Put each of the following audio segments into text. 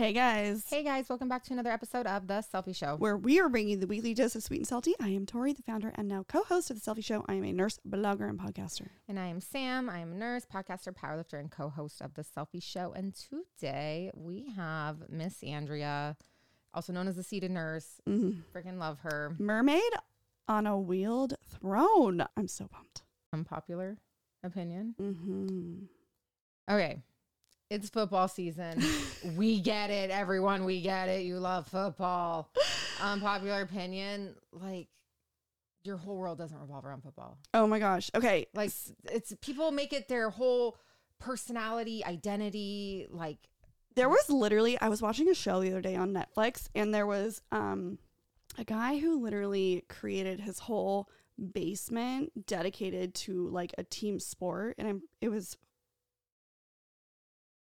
Hey guys. Hey guys, welcome back to another episode of The Cellfie Show. Where we are bringing the weekly dose of sweet and salty. I am Tori, the founder and now co-host of the Cellfie Show. I am a nurse, blogger, and podcaster. And I am Sam. I am a nurse, podcaster, powerlifter, and co-host of The Cellfie Show. And today we have Miss Andrea, also known as the seated nurse. Mhm. Freaking love her. Mermaid on a wheeled throne. I'm so pumped. Unpopular opinion. Mm-hmm. Okay. It's football season. we get it, everyone. We get it. You love football. Unpopular opinion, like your whole world doesn't revolve around football. Oh my gosh. Okay. Like it's people make it their whole personality, identity, like there was literally I was watching a show the other day on Netflix and there was um a guy who literally created his whole basement dedicated to like a team sport and I'm, it was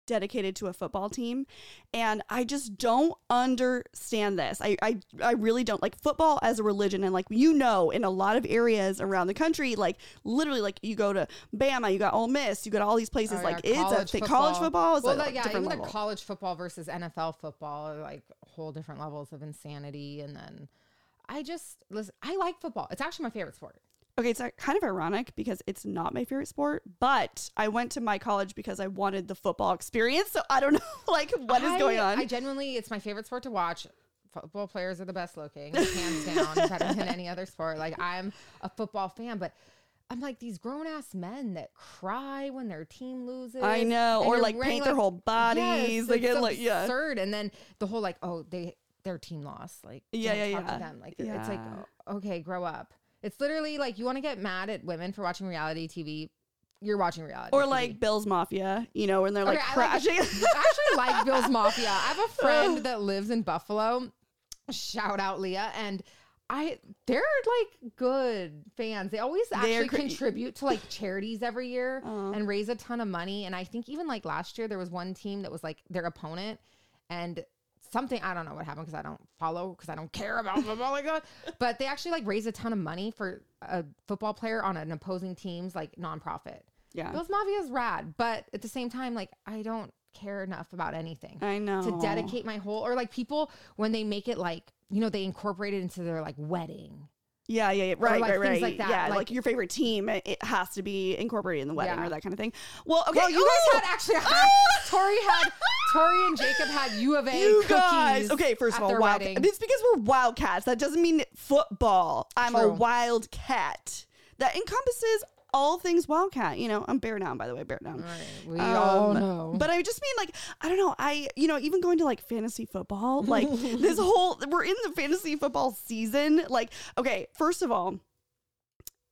dedicated to a football team and I just don't understand this. I, I I really don't like football as a religion and like you know in a lot of areas around the country like literally like you go to Bama, you got Ole Miss, you got all these places Oh, like yeah, it's a thing. college football is well, a like, yeah, different even level. the college football versus NFL football are like whole different levels of insanity. And then I just listen. I like football. It's actually my favorite sport. Okay, it's uh, kind of ironic because it's not my favorite sport, but I went to my college because I wanted the football experience. So I don't know, like, what is I- going on? I genuinely, it's my favorite sport to watch. Football players are the best looking, hands down, better than any other sport. Like I'm a football fan, but I'm like these grown ass men that cry when their team loses. I know, or like paint their whole bodies. Yes, they it's get like, yeah. absurd. And then the whole like, oh, they their team lost. Like, Yeah, yeah, talk yeah. To them. Like, it's like, oh, okay, grow up. It's literally like you want to get mad at women for watching reality TV. You're watching reality, Or TV. like Bill's Mafia, you know, when they're like Okay, I like- crashing. I actually like Bill's Mafia. I have a friend um, that lives in Buffalo. Shout out Leah and. I they're like good fans. They always actually cra- contribute to like charities every year Aw. Uh-huh. and raise a ton of money. And I think even like last year there was one team that was like their opponent and something I don't know what happened because I don't follow because I don't care about football like that. But they actually like raised a ton of money for a football player on an opposing team's like nonprofit. yeah. Bill's Mafia is rad, but at the same time, like I don't care enough about anything I know. to dedicate my whole or like people when they make it like you know they incorporate it into their like wedding. Yeah, yeah, yeah. Right, like, right, right. like that, Yeah, like, like- your favorite team, it has to be incorporated in the wedding Yeah. or that kind of thing. Well, okay. Well, you Ooh! guys oh! had actually oh! Tori had Tori and Jacob had U of A You cookies. guys, okay. First of all, wild. wedding. It's because we're wildcats. That doesn't mean football. I'm a True. wildcat. That encompasses all things wildcat. You know, I'm bear down, by the way, bear down. All right, we all Um, know. But I just mean like I don't know. I you know even going to like fantasy football, like this whole we're in the fantasy football season. Like okay, first of all,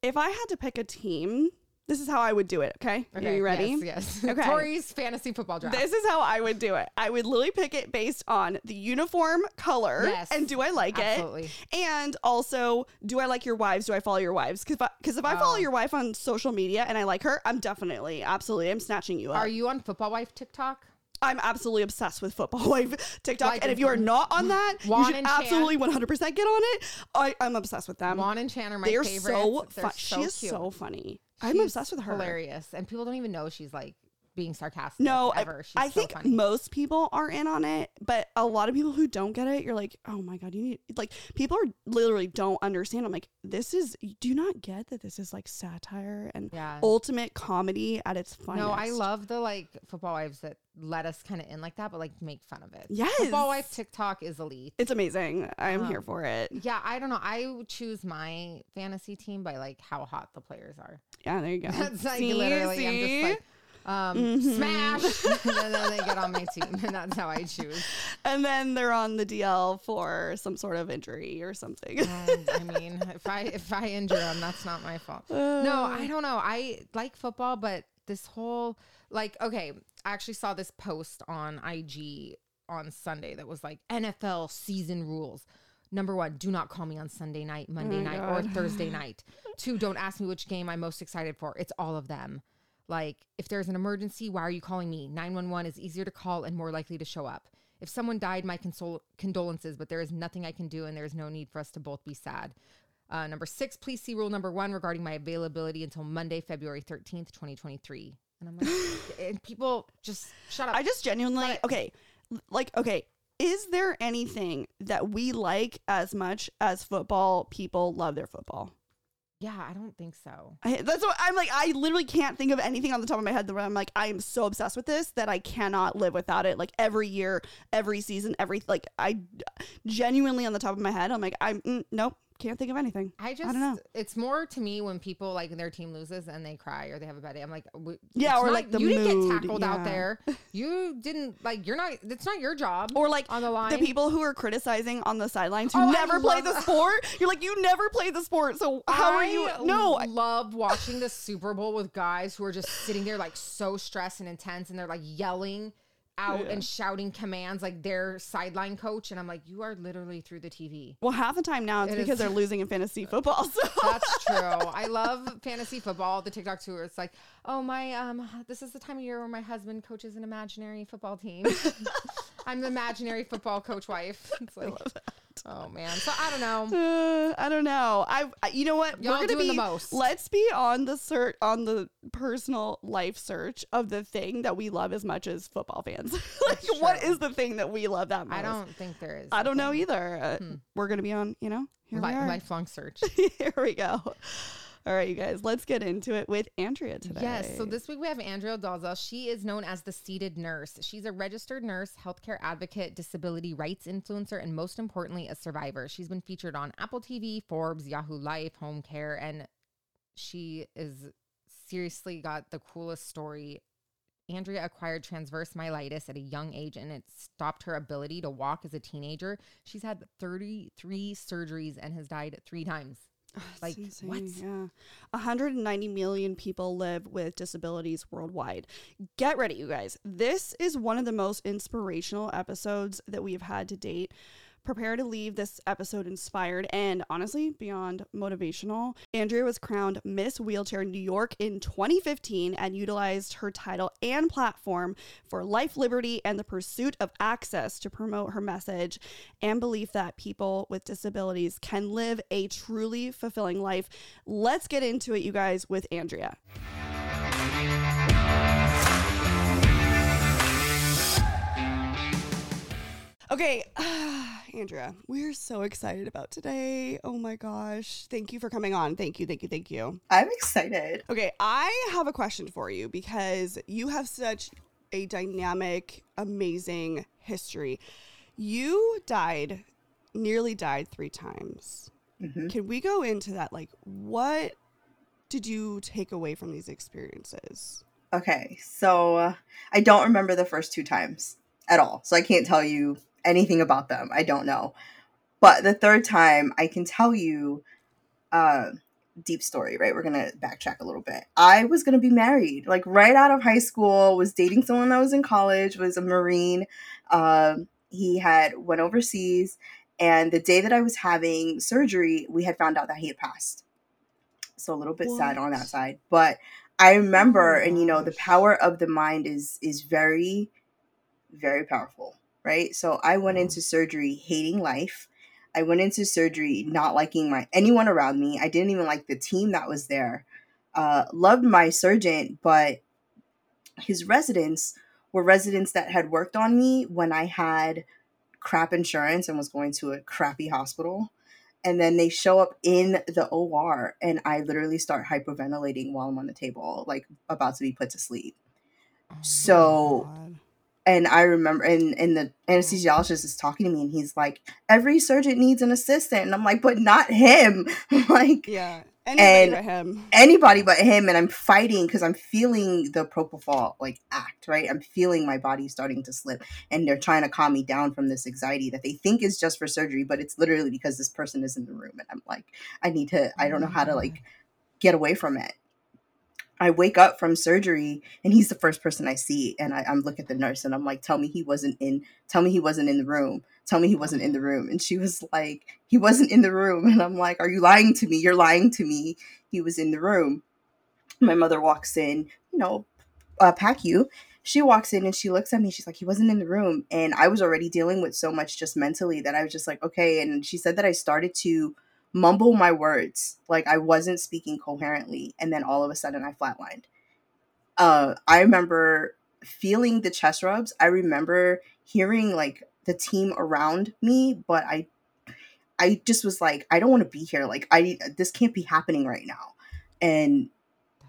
if I had to pick a team, this is how I would do it. Okay, are you ready? Yes. yes. Okay. Tori's fantasy football draft. This is how I would do it. I would literally pick it based on the uniform color Yes, and do I like it? absolutely. it? And also, do I like your wives? Do I follow your wives? Because if, I follow Oh. your wife on social media and I like her, I'm definitely, absolutely, I'm snatching you up. Are you on Football Wife TikTok? I'm absolutely obsessed with football wife TikTok. Like- and if you are not on that, Juan you should absolutely 100% get on it. I, I'm obsessed with them. Juan and Chan are my They're favorites. so fun. so She is cute. so funny. I'm obsessed with her. Hilarious, and people don't even know she's like being sarcastic. No, I, ever. She's I so think funny. most people are in on it, but a lot of people who don't get it, you're like, oh my god, you need like people are literally don't understand. I'm like, this is do not get that this is like satire and yeah. ultimate comedy at its finest. No, I love the like football wives that let us kind of in like that, but like make fun of it. Yes. football wife TikTok is elite. It's amazing. I'm here Um, for it. Yeah, I don't know. I choose my fantasy team by like how hot the players are. Yeah, there you go. That's like See? literally, I'm just like, um, Mhm. smash, and then they get on my team, and that's how I choose. and then they're on the DL for some sort of injury or something. Um, I mean, if I if I injure them, that's not my fault. No, I don't know. I like football, but this whole like okay, I actually saw this post on IG on Sunday that was like NFL season rules. Number one, do not call me on Sunday night, Monday my night, or Thursday night. Two, don't ask me which game I'm most excited for. It's all of them. Like, if there's an emergency, why are you calling me? 911 is easier to call and more likely to show up. If someone died, my consol- condolences, but there is nothing I can do and there is no need for us to both be sad. Uh, number six, please see rule number one regarding my availability until Monday, February 13th, 2023. And I'm like, and people just shut up. I just genuinely But- okay. like okay, is there anything that we like as much as football people love their football? Yeah, I don't think so. I, that's what I'm like. I literally can't think of anything on the top of my head that I'm like, I am so obsessed with this that I cannot live without it. Like every year, every season, every like I genuinely on the top of my head, I'm like, I'm mm, nope, can't think of anything. I just, don't know. It's more to me when people like their team loses and they cry or they have a bad day. I'm like, Yeah, or, not- like, the you didn't get tackled out there. You didn't like. You're not. It's not your job. Or like on the line. the people who are criticizing on the sidelines who Oh, never play the sport. You're like, you never played the sport, so how are you? No, I- love watching the Super Bowl with guys who are just sitting there like so stressed and intense, and they're like yelling out Yeah. and shouting commands like their sideline coach, and I'm like, you are literally through the TV. well, half the time now it's It because is- they're losing in fantasy football. So That's true. I love fantasy football. The TikTok tour. It's like, oh my, um, this is the time of year where my husband coaches an imaginary football team. I'm the imaginary football coach wife. It's like, oh man. So I don't know. Uh, I don't know. I, I- you know what? Y'all We're gonna be the most. Let's be on the search on the personal life search of the thing that we love as much as football fans. like, That's what true. is the thing that we love that much? I don't think there is. I don't know either. Uh, Hmm. We're gonna be on. You know, here we Li- lifelong search. here we go. All right, you guys. Let's get into it with Andrea today. Yes. So this week we have Andrea Dalzell. She is known as the seated nurse. She's a registered nurse, healthcare advocate, disability rights influencer, and most importantly, a survivor. She's been featured on Apple TV, Forbes, Yahoo Life, Home Care, and she is seriously got the coolest story. Andrea acquired transverse myelitis at a young age and it stopped her ability to walk as a teenager. She's had 33 surgeries and has died three times. That's like, insane, what? Yeah. 190 million people live with disabilities worldwide. Get ready, you guys. This is one of the most inspirational episodes that we have had to date. Prepare to leave this episode inspired and honestly beyond motivational. Andrea was crowned Miss Wheelchair New York in 2015 and utilized her title and platform for life, liberty, and the pursuit of access to promote her message and belief that people with disabilities can live a truly fulfilling life. Let's get into it, you guys, with Andrea. Okay, Andrea, we're so excited about today. Oh my gosh. Thank you for coming on. Thank you, thank you, thank you. I'm excited. Okay, I have a question for you because you have such a dynamic, amazing history. You died, nearly died three times. Mhm. Can we go into that? Like, what did you take away from these experiences? Okay, so uh, I don't remember the first two times at all. So I can't tell you anything about them. I don't know. But the third time, I can tell you uh deep story, right? We're going to backtrack a little bit. I was going to be married like right out of high school, was dating someone that was in college, was a marine. Um he had went overseas and the day that I was having surgery, we had found out that he had passed. So a little bit sad on that side, but I remember, Oh and you know, the power of the mind is is very, very powerful, right? So I went into surgery hating life. I went into surgery not liking my anyone around me. I didn't even like the team that was there. Uh, loved my surgeon, but his residents were residents that had worked on me when I had crap insurance and was going to a crappy hospital. And then they show up in the OR, and I literally start hyperventilating while I'm on the table, like about to be put to sleep. So- God. And I remember, and, and the anesthesiologist is talking to me, and he's like, Every surgeon needs an assistant. And I'm like, But not him. like, yeah, anybody and- but him. anybody but him and i'm fighting because i'm feeling the propofol like act right i'm feeling my body starting to slip and they're trying to calm me down from this anxiety that they think is just for surgery but it's literally because this person is in the room and i'm like i need to i don't know how to like mm. get away from it i wake up from surgery and he's the first person i see and I, i'm looking at the nurse and i'm like tell me he wasn't in tell me he wasn't in the room tell me he wasn't in the room and she was like he wasn't in the room and i'm like are you lying to me you're lying to me he was in the room. My mother walks in, you know, uh, PACU. She walks in and she looks at me. She's like, he wasn't in the room. And I was already dealing with so much just mentally that I was just like, okay. And she said that I started to mumble my words, like I wasn't speaking coherently. And then all of a sudden I flatlined. Uh, I remember feeling the chest rubs, I remember hearing like the team around me, but I I just was like, I don't want to be here. Like I this can't be happening right now. And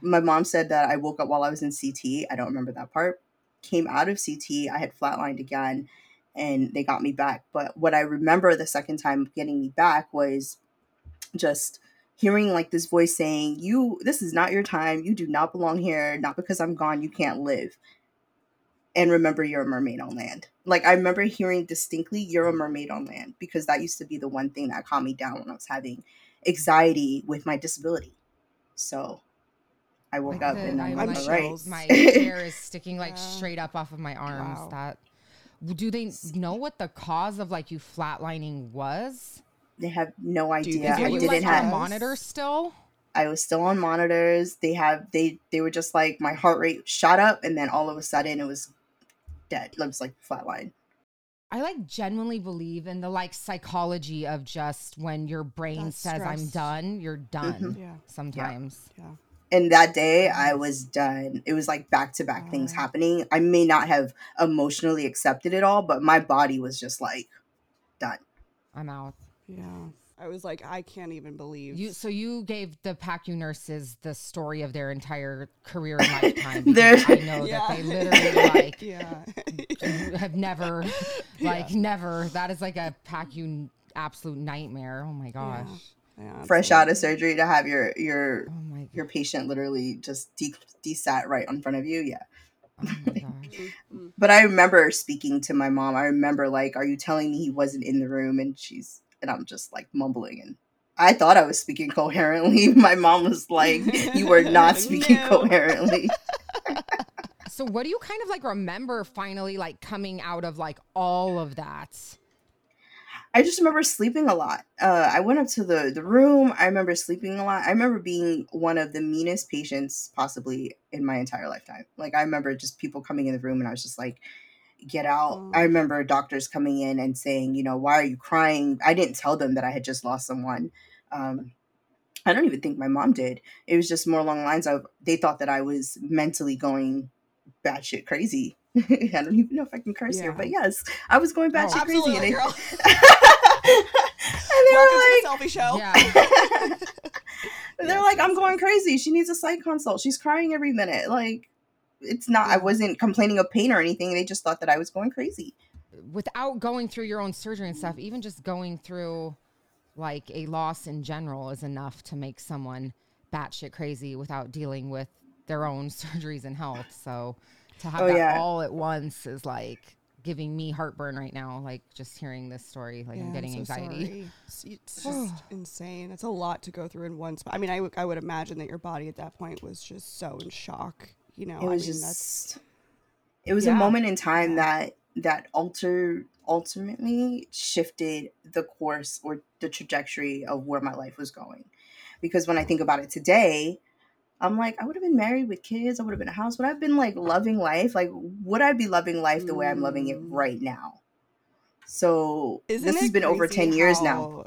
my mom said that I woke up while I was in CT. I don't remember that part. Came out of CT, I had flatlined again and they got me back. But what I remember the second time getting me back was just hearing like this voice saying, You this is not your time. You do not belong here. Not because I'm gone, you can't live and remember you're a mermaid on land. Like I remember hearing distinctly you're a mermaid on land because that used to be the one thing that calmed me down when I was having anxiety with my disability. So I woke up and I'm I like, have all right. My hair is sticking like Yeah. straight up off of my arms. Wow. That do they know what the cause of like you flatlining was? They have no idea. think Are I it you didn't like have- on have monitor still? I was still on monitors. They have they they were just like my heart rate shot up and then all of a sudden it was dead. It was like flatline. I like genuinely believe in the like psychology of just when your brain That says I'm done, you're mm-hmm. done. Yeah. Sometimes. Yeah. And that day I was done. It was like back to back things Wow. happening. I may not have emotionally accepted it all, but my body was just like done. I'm out. Yeah. I was like, I can't even believe You so you gave the PACU nurses the story of their entire career and lifetime. They're- I know Yeah. that they literally like Yeah. have never like never that is like a PACU absolute nightmare. Oh my gosh. Yeah, Fresh out of surgery to have your your Oh my, your patient literally just de- desat right in front of you. Yeah. oh my gosh. But I remember speaking to my mom. I remember like, "Are you telling me he wasn't in the room?" And she's and I'm just like mumbling and. I thought I was speaking coherently. My mom was like, "You were not speaking No. coherently." So what do you kind of like remember finally like coming out of like all of that? I just remember sleeping a lot. Uh, I went up to the the room. I remember sleeping a lot. I remember being one of the meanest patients possibly in my entire lifetime. Like I remember just people coming in the room, and I was just like, "Get out!" Oh. I remember doctors coming in and saying, "You know, why are you crying?" I didn't tell them that I had just lost someone. Um, I don't even think my mom did. It was just more along the lines of they thought that I was mentally going batshit crazy. I don't even know if I can curse here, but yes, I was going Oh. batshit crazy. And they, girl. and they Welcome were like, Cellfie show. Yeah. they're like, I'm going crazy. She needs a psych consult. She's crying every minute. Like, it's not. I wasn't complaining of pain or anything. They just thought that I was going crazy. Without going through your own surgery and stuff, even just going through like a loss in general is enough to make someone batshit crazy without dealing with their own surgeries and health. So to have Oh, that yeah. all at once is like giving me heartburn right now. Like just hearing this story, like I'm Yeah, getting so anxiety. sorry. It's, it's just insane. It's a lot to go through in one spot. I mean, I, w- I would imagine that your body at that point was just so in shock. You know, it was I mean, that's just. It was a moment in time that that alter ultimately shifted the course or the trajectory of where my life was going. Because when I think about it today, I'm like, I would have been married with kids. I would have been a house. Would I have been like loving life? Like, would I be loving life the way I'm loving it Mm. right now? So Isn't this has been over crazy 10 years now.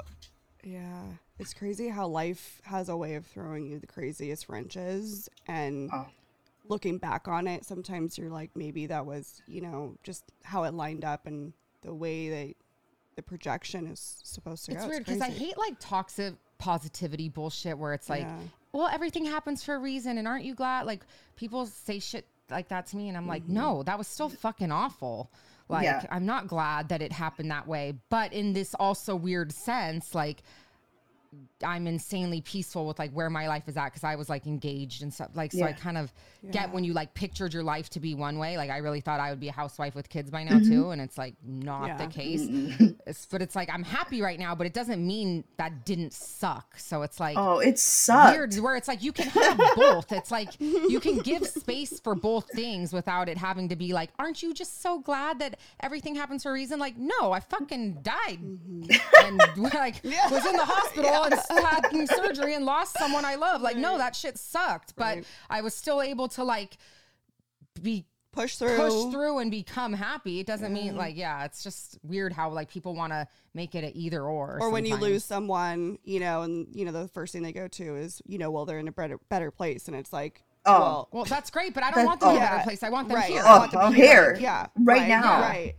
Yeah. It's crazy how life has a way of throwing you the craziest wrenches. And Oh. Looking back on it, sometimes you're like, maybe that was, you know, just how it lined up and the way that the projection is supposed to It's go. weird because I hate like toxic positivity bullshit where it's like, Yeah. well, everything happens for a reason, and aren't you glad? Like people say shit like that to me, and I'm like, Mm-hmm. no, that was still fucking awful. Like Yeah. I'm not glad that it happened that way, but in this also weird sense, like. I'm insanely peaceful with like where my life is at because I was like engaged and stuff. Like, so I kind of Yeah. get when you like pictured your life to be one way. Like, I really thought I would be a housewife with kids by Mm-hmm. now too, and it's like not the case. It's, but it's like I'm happy right now, but it doesn't mean that didn't suck. So it's like Oh, it sucked. weird where it's like you can have both. It's like you can give space for both things without it having to be like, aren't you just so glad that everything happens for a reason? Like, no, I fucking died and like was in the hospital and had surgery and lost someone I love. Like, no, that shit sucked, but Right. I was still able to like be push through. push through and become happy. It doesn't mean like, yeah, it's just weird how like people want to make it a either or. or when you lose someone, you know, and you know the first thing they go to is, you know, well they're in a better better place, and it's like Oh. well, Well, that's great, but I don't That- want them in a oh. better place. I want them right. here. Oh, I Oh, want them oh, here. here. Yeah. Right now. Right.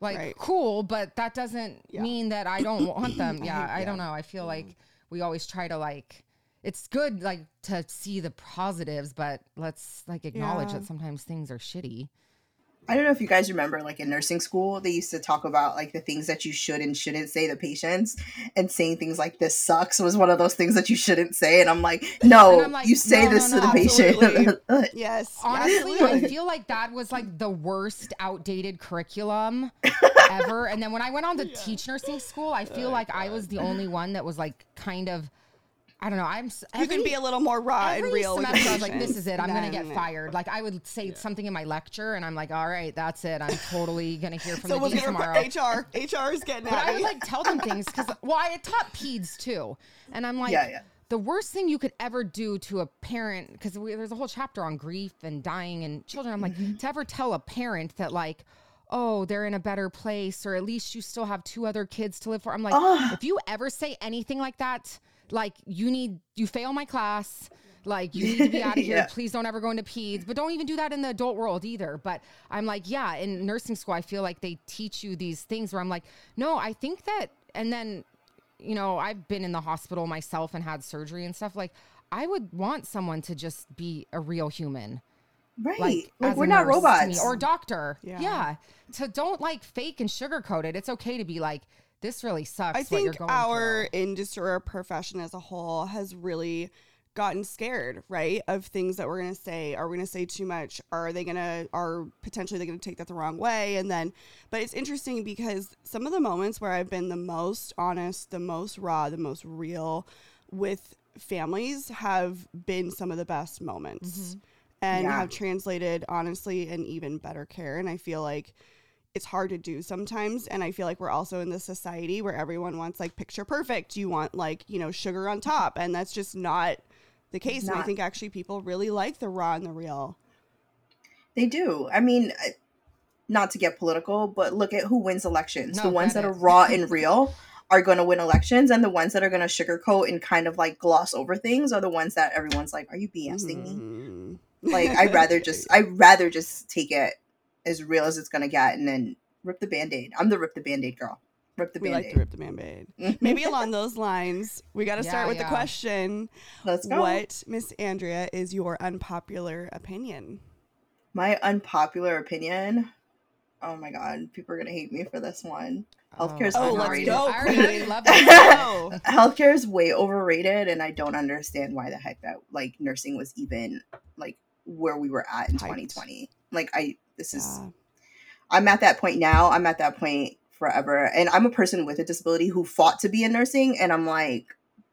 like Right. cool, but that doesn't Yeah. mean that I don't want them. Yeah, hate- I, don't know. I feel like we always try to like it's good like to see the positives, but let's like acknowledge Yeah. that sometimes things are shitty. I don't know if you guys remember, like in nursing school, they used to talk about like the things that you should and shouldn't say to patients, and saying things like "this sucks" was one of those things that you shouldn't say. And I'm like, no, I'm like, you say no, this no, to no, the absolutely. patient. Yes. Honestly, absolutely. I feel like that was like the worst outdated curriculum ever. And then when I went on to teach nursing school, I feel like I was the only one that was like kind of I don't know. I'm s- you can be a little more raw and real. semester, I was like, "This is it. I'm gonna get no, no. fired." Like I would say something in my lecture, and I'm like, "All right, that's it. I'm totally gonna hear from So the we'll dean tomorrow." HR. HR is getting But I would like tell them things because, well, I taught peds too, and I'm like, Yeah, yeah. the worst thing you could ever do to a parent, because there's a whole chapter on grief and dying and children. I'm Mm-hmm. like, to ever tell a parent that like. Oh, they're in a better place, or at least you still have two other kids to live for. I'm like, if you ever say anything like that, like you need, you fail my class, like you need to be out of here. Yeah. Please don't ever go into peds, but don't even do that in the adult world either. But I'm like, yeah, in nursing school, I feel like they teach you these things where I'm like, no, I think that, and then, you know, I've been in the hospital myself and had surgery and stuff. Like, I would want someone to just be a real human. Right. Like, Like, we're not nurse to me, robots. or doctor. Yeah. Yeah. So don't like fake and sugarcoat it. It's okay to be like, this really sucks. I what you're think going our through. industry or profession as a whole has really gotten scared, right? Of things that we're gonna say. Are we gonna say too much? Are they gonna are potentially they gonna take that the wrong way? And then but it's interesting because some of the moments where I've been the most honest, the most raw, the most real with families have been some of the best moments mm-hmm. And Yeah. have translated honestly and even better care. And I feel like it's hard to do sometimes and i feel like we're also in this society where everyone wants like picture perfect you want like you know sugar on top and that's just not the case and i think actually people really like the raw and the real They do. I mean, uh, not to get political, but look at who wins elections. No, the ones get that are raw and real are going to win elections, and the ones that are going to sugarcoat and kind of like gloss over things are the ones that everyone's like, "Are you BSing me?" Mm-hmm. Like, I'd rather just, I'd rather just take it as real as it's going to get, and then rip the band aid. I'm the rip the band aid girl. Rip the we band like to aid. rip the band-aid maybe along those lines we got to Yeah, start with the question Let's go. what miss andrea is your unpopular opinion My unpopular opinion. Oh my god, people are gonna hate me for this one. Healthcare is Oh, I let's overrated. go, I love Healthcare is way overrated, and I don't understand why the heck that like nursing was even like where we were at in Hyped. 2020. Like I, this is yeah. I'm at that point now. I'm at that point forever, and I'm a person with a disability who fought to be in nursing, and I'm like,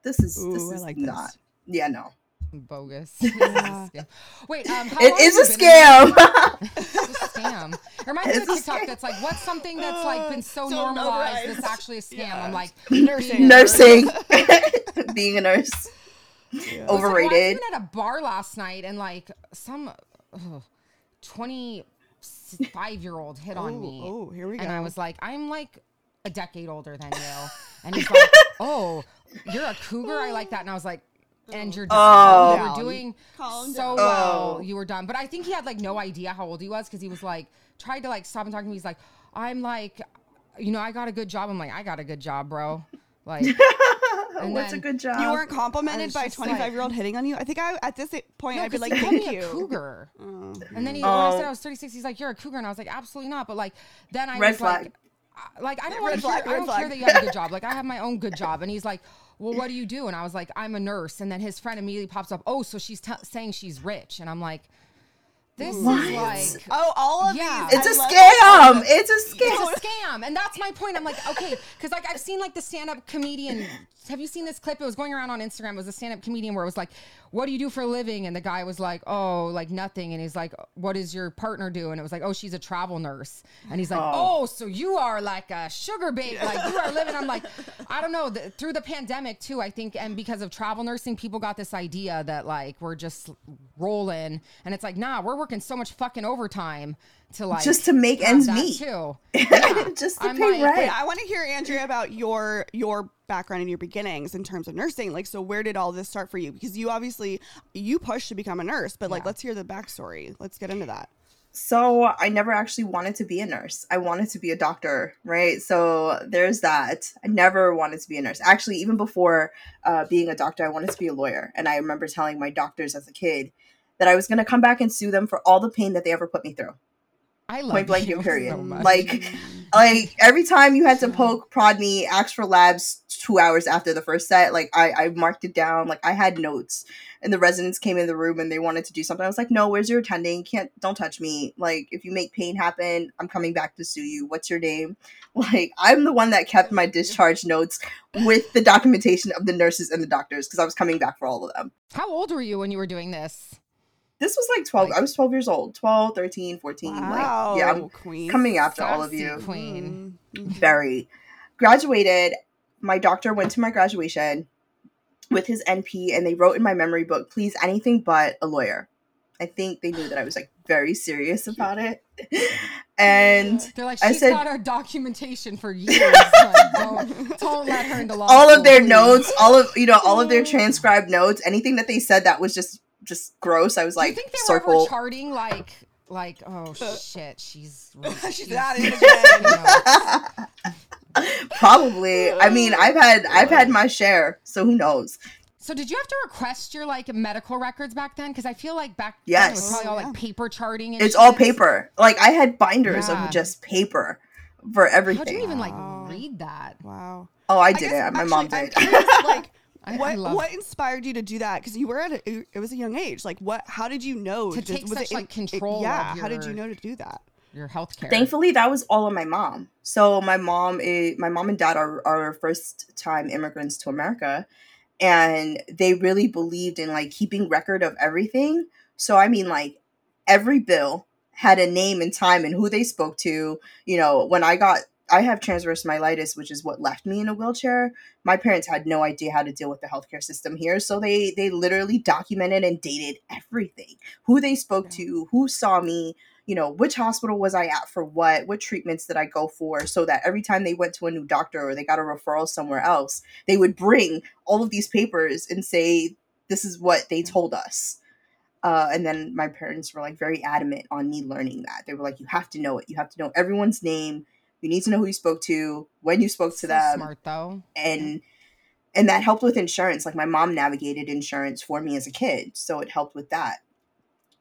this is this Ooh, I is like not. this. Yeah, no, Bogus. Yeah. Wait, um, how it long is have a you been in- scam. It's a scam. It reminds me of TikTok scam. that's like, what's something that's like been so, So normalized notarized. that's actually a scam? Yeah. I'm like, Nursing. nursing, being a nurse, Yeah. It was like, I was overrated. at a bar last night and like some ugh, 25 year old hit on oh, me. oh here we go and I was like, I'm like a decade older than you. And he's like, Oh, you're a cougar? I like that. And I was like, and you're done. Oh. you were doing Calm so down. well. Oh. You were done. But I think he had like no idea how old he was because he was like tried to like stop and talk to me. He's like, I'm like, you know, I got a good job. I'm like, I got a good job, bro. Like, And What's a good job? You weren't complimented by a just like- 25 year old hitting on you. I think I at this point no, I'd be like, he thank me a you. cougar. Oh. And then he, when I oh. said Oh. I was 36, he's like, "You're a cougar," and I was like, "Absolutely not." But like, then I Red was flag. like, I- "Like, I don't want to. I don't flag. care that you have a good job. Like, I have my own good job." And he's like, "Well, what do you do?" And I was like, "I'm a nurse." And then his friend immediately pops up, "Oh, so she's t- saying she's rich?" And I'm like, "This What? is like." Oh, all of Yeah. these. It's I a love scam. It's a scam. It's a scam, and that's my point. I'm like, okay, because like I've seen like the stand-up comedian. Have you seen this clip? It was going around on Instagram. It was a stand-up comedian where it was like, "What do you do for a living?" And the guy was like, "Oh, like nothing." And he's like, "What does your partner do?" And it was like, "Oh, she's a travel nurse." And he's like, Oh. "Oh, so you are like a sugar baby, like you are living." I'm like, I don't know. The, through the pandemic too, I think, and because of travel nursing, people got this idea that like we're just rolling, and it's like, nah, we're working so much fucking overtime to like Just to make ends meet. too. Yeah. Just to I'm pay like, rent. I want to hear Andrea about your your background and your beginnings in terms of nursing. Like, so where did all this start for you? Because you obviously you pushed to become a nurse, but like, let's hear the backstory. Let's get into that. So I never actually wanted to be a nurse. I wanted to be a doctor, right? So there's that. I never wanted to be a nurse. Actually, even before uh, being a doctor, I wanted to be a lawyer. And I remember telling my doctors as a kid that I was going to come back and sue them for all the pain that they ever put me through. I love Point blank and period. so. Like, like every time you had to poke, prod me, ask for labs two hours after the first set, like I, I marked it down. Like I had notes, and the residents came in the room and they wanted to do something. I was like, no, where's your attending? You can't, don't touch me. Like if you make pain happen, I'm coming back to sue you. What's your name? Like I'm the one that kept my discharge notes with the documentation of the nurses and the doctors because I was coming back for all of them. how old were you when you were doing this? This was like 12. Like- I was 12 years old. 12, 13, 14. Wow, Like, yeah, I'm queen. coming after all of you. Queen. Mhm. very graduated my doctor went to my graduation with his np and they wrote in my memory book please anything but a lawyer i think they knew that i was like very serious about it and They're like, I she's said- got our documentation for years. Like, don't, don't let her into law. all of their please. notes all of you know all of their transcribed notes anything that they said that was just just gross i was Do you like think they were circle ever charting like, like, oh shit, she's She's at it again. probably i mean i've had i've had my share so who knows So did you have to request your like medical records back then? Because I feel like back then it was Yes. probably all Yeah. like paper charting. And it's all paper like i had binders Yeah. of just paper for everything How'd you even like Wow. read that? Wow. oh i I did guess it my actually, mom I'm did curious, like, I- I what love- what inspired you to do that? Because you were at a, it was a young age. Like, what? How did you know To Did- take was such, it like, in- it- control yeah. of How did you know to do that? Your healthcare. Thankfully, that was all of my mom. So my mom, is, my mom and dad are are first time immigrants to America, and they really believed in like keeping record of everything. So I mean, like every bill had a name and time and who they spoke to. You know, when I got, I have transverse myelitis, which is what left me in a wheelchair. My parents had no idea how to deal with the healthcare system here, so they they literally documented and dated everything. Who they spoke to, who saw me, you know, which hospital was I at for what, what treatments did I go for, so that every time they went to a new doctor or they got a referral somewhere else, they would bring all of these papers and say, this is what they told us. Uh, and then my parents were like very adamant on me learning that. They were like, you have to know it. You have to know everyone's name. You need to know who you spoke to, when you spoke to So them smart though. and and that helped with insurance. Like my mom navigated insurance for me as a kid so it helped with that.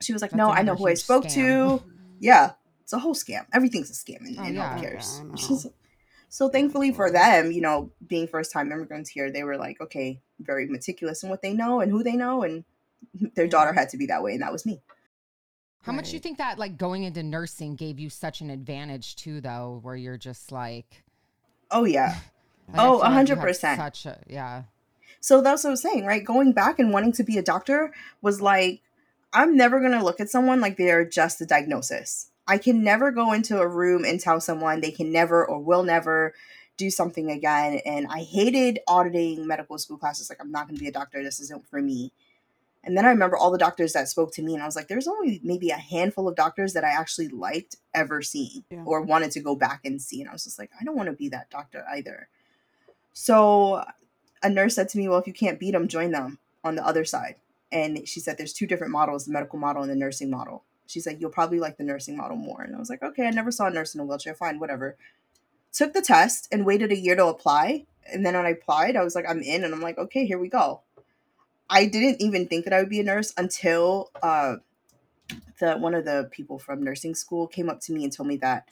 She was like That's no i know who i spoke scam. to yeah it's a whole scam. Everything's a scam in, Oh, in yeah. healthcare Yeah, I know. so, so thankfully for them you know being first time immigrants here they were like okay very meticulous in what they know and who they know and their daughter had to be that way and that was me How much do you think that like going into nursing gave you such an advantage too, though, where you're just like, oh yeah like, Oh, feel like 100%. Such a yeah. So that's what I was saying, right? Going back and wanting to be a doctor was like, I'm never going to look at someone like they're just a diagnosis. I can never go into a room and tell someone they can never or will never do something again. And I hated auditing medical school classes. Like, I'm not going to be a doctor. This isn't for me. And then I remember all the doctors that spoke to me, and I was like, there's only maybe a handful of doctors that I actually liked ever seeing Yeah. or wanted to go back and see. And I was just like, I don't want to be that doctor either. So a nurse said to me, Well, if you can't beat them, join them on the other side. And she said, There's two different models the medical model and the nursing model. She's like, You'll probably like the nursing model more. And I was like, Okay, I never saw a nurse in a wheelchair. Fine, whatever. Took the test and waited a year to apply. And then when I applied, I was like, I'm in. And I'm like, Okay, here we go. I didn't even think that I would be a nurse until uh, the one of the people from nursing school came up to me and told me that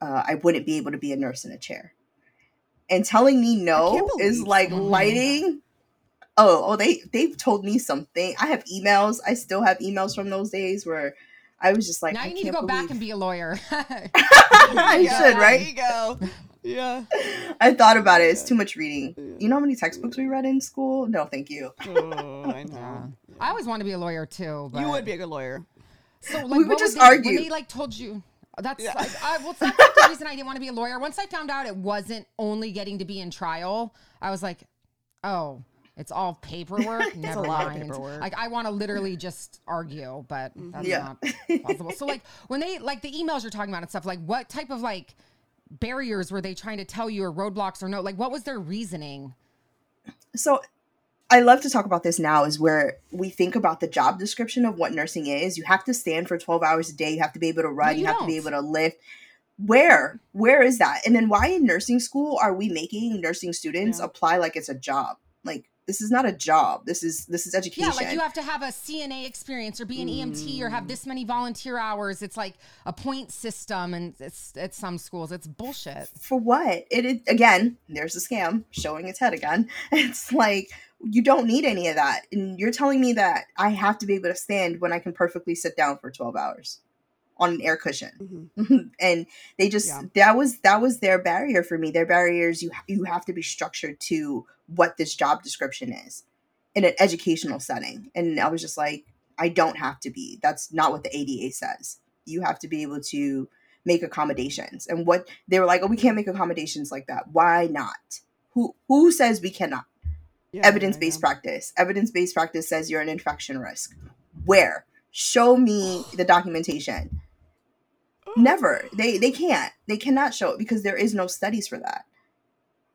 uh, I wouldn't be able to be a nurse in a chair. And telling me no is like someone lighting. Oh, oh, they they've told me something. I have emails. I still have emails from those days where I was just like, now I you need to go back and be a lawyer. I Yeah, should, There right? you go. Yeah. I thought about it. It's too much reading. You know how many textbooks we read in school? No, thank you. Oh, I Yeah. know. I always want to be a lawyer too. But You would be a good lawyer. So like, We would just they, When argue. they like told you. That's Yeah. like, I, well, that's the reason I didn't want to be a lawyer. Once I found out it wasn't only getting to be in trial, I was like, oh, it's all paperwork. Never a lot of mind. paperwork. Like I want to literally just argue, but that's Yeah. not possible. So like when they like the emails you're talking about and stuff, like what type of like barriers were they trying to tell you or roadblocks or no? Like what was their reasoning? so I love to talk about this now is where we think about the job description of what nursing is. You have to stand for 12 hours a day. You have to be able to run. No, you, you have to be able to lift. Where? Where is that? And then why in nursing school are we making nursing students Yeah. apply like it's a job? Like this is not a job. This is this is education. Yeah, like you have to have a CNA experience or be an EMT or have this many volunteer hours. It's like a point system, and it's at some schools. It's bullshit. for what? It, it again, there's a scam showing its head again. It's like you don't need any of that. And you're telling me that I have to be able to stand when I can perfectly sit down for 12 hours on an air cushion. Mhm. and they just Yeah. that was that was their barrier for me. Their barriers you you have to be structured to what this job description is in an educational setting. And I was just like I don't have to be. That's not what the ADA says. You have to be able to make accommodations. And what they were like, "Oh, we can't make accommodations like that." Why not? Who who says we cannot? Yeah, evidence based yeah, practice. Evidence based practice says you're an infection risk. Where? Show me the documentation. Never. They they can't. They cannot show it because there is no studies for that.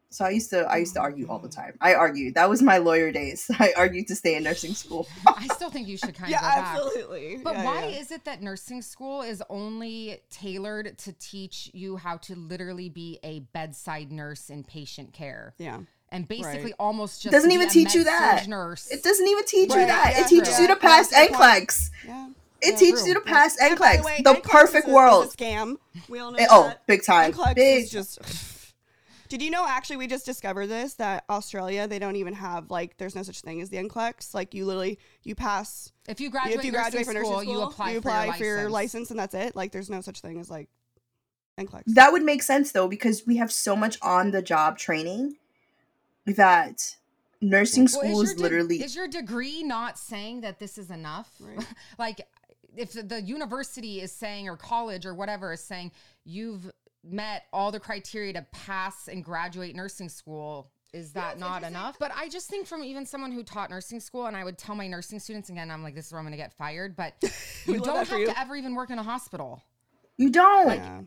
So I used to I used to argue all the time. I argued. That was my lawyer days. I argued to stay in nursing school. I still think you should kind of Yeah, go back. absolutely. But Yeah, why yeah. is it that nursing school is only tailored to teach you how to literally be a bedside nurse in patient care? Yeah. And basically Right. almost just Doesn't even teach you that. Nurse. It doesn't even teach you that. yeah, it teaches true. you to pass Good point. NCLEX. Yeah. It Yeah, teaches true. you to pass And by NCLEX. way, The NCLEX perfect is a- world. Is a scam. We all know Eh, oh, big time. NCLEX Big is just. Did you know actually we just discovered this that Australia they don't even have like there's no such thing as the NCLEX like you literally you pass if you graduate, if you graduate from nursing school, school you apply, you for, your for your license. license and that's it like there's no such thing as like NCLEX. That would make sense though, because we have so much on the job training that nursing Well, school is is your de- literally is your degree not saying that this is enough? Right. like if the, the university is saying or college or whatever is saying you've met all the criteria to pass and graduate nursing school is that not enough but i just think from even someone who taught nursing school and i would tell my nursing students again i'm like this is where i'm going to get fired but you don't have you. to ever even work in a hospital you don't. yeah.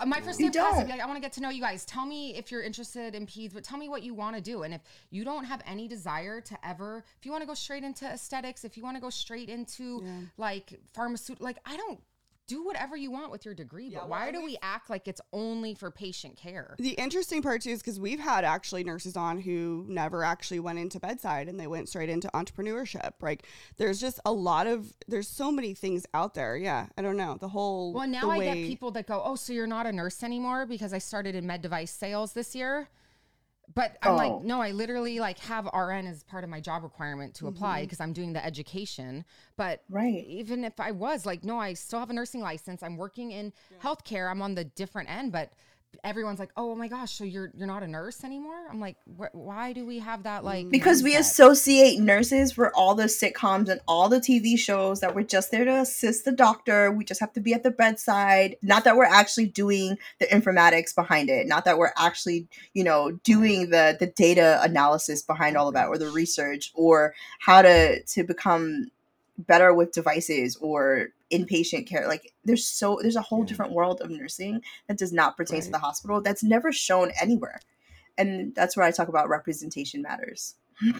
Uh, my first day of class, I'd be like, I want to get to know you guys. Tell me if you're interested in peds, but tell me what you want to do. And if you don't have any desire to ever, if you want to go straight into aesthetics, if you want to go straight into Yeah. like pharmaceutical, like I don't do whatever you want with your degree. Yeah, but why do we- we act like it's only for patient care? The interesting part too is because we've had actually nurses on who never actually went into bedside and they went straight into entrepreneurship. Like there's just a lot of there's so many things out there. Yeah, I don't know the whole. Well, now I way- get people that go, "Oh, so you're not a nurse anymore?" Because I started in med device sales this year. But I'm Oh. like, no, I literally like have RN as part of my job requirement to apply Mm-hmm. because I'm doing the education. But Right. even if I was like, no, I still have a nursing license. I'm working in healthcare. I'm on the different end, but everyone's like, oh my gosh, so you're you're not a nurse anymore? I'm like, wh- why do we have that like? Because we associate nurses for all the sitcoms and all the TV shows that we're just there to assist the doctor. We just have to be at the bedside. Not that we're actually doing the informatics behind it. Not that we're actually, you know, doing the the data analysis behind all of that or the research or how to to become better with devices or inpatient care. Like there's so there's a whole Yeah. different world of nursing that does not pertain to the hospital that's never shown anywhere. And that's where I talk about representation matters.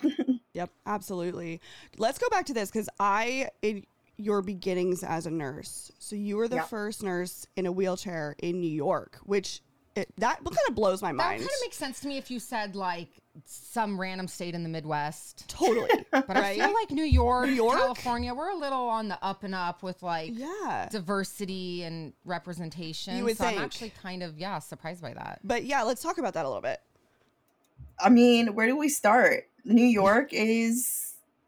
Yep, absolutely. Let's go back to this because I, in your beginnings as a nurse, so you were the Yep. first nurse in a wheelchair in New York, which it, that kind of blows my That mind. That kind of makes sense to me if you said like some random state in the Midwest. totally. But I feel like New York, New York? California, we're a little on the up and up with like yeah. diversity and representation. You would so I'm actually kind of yeah surprised by that. But yeah, let's talk about that a little bit. I mean, where do we start? New York is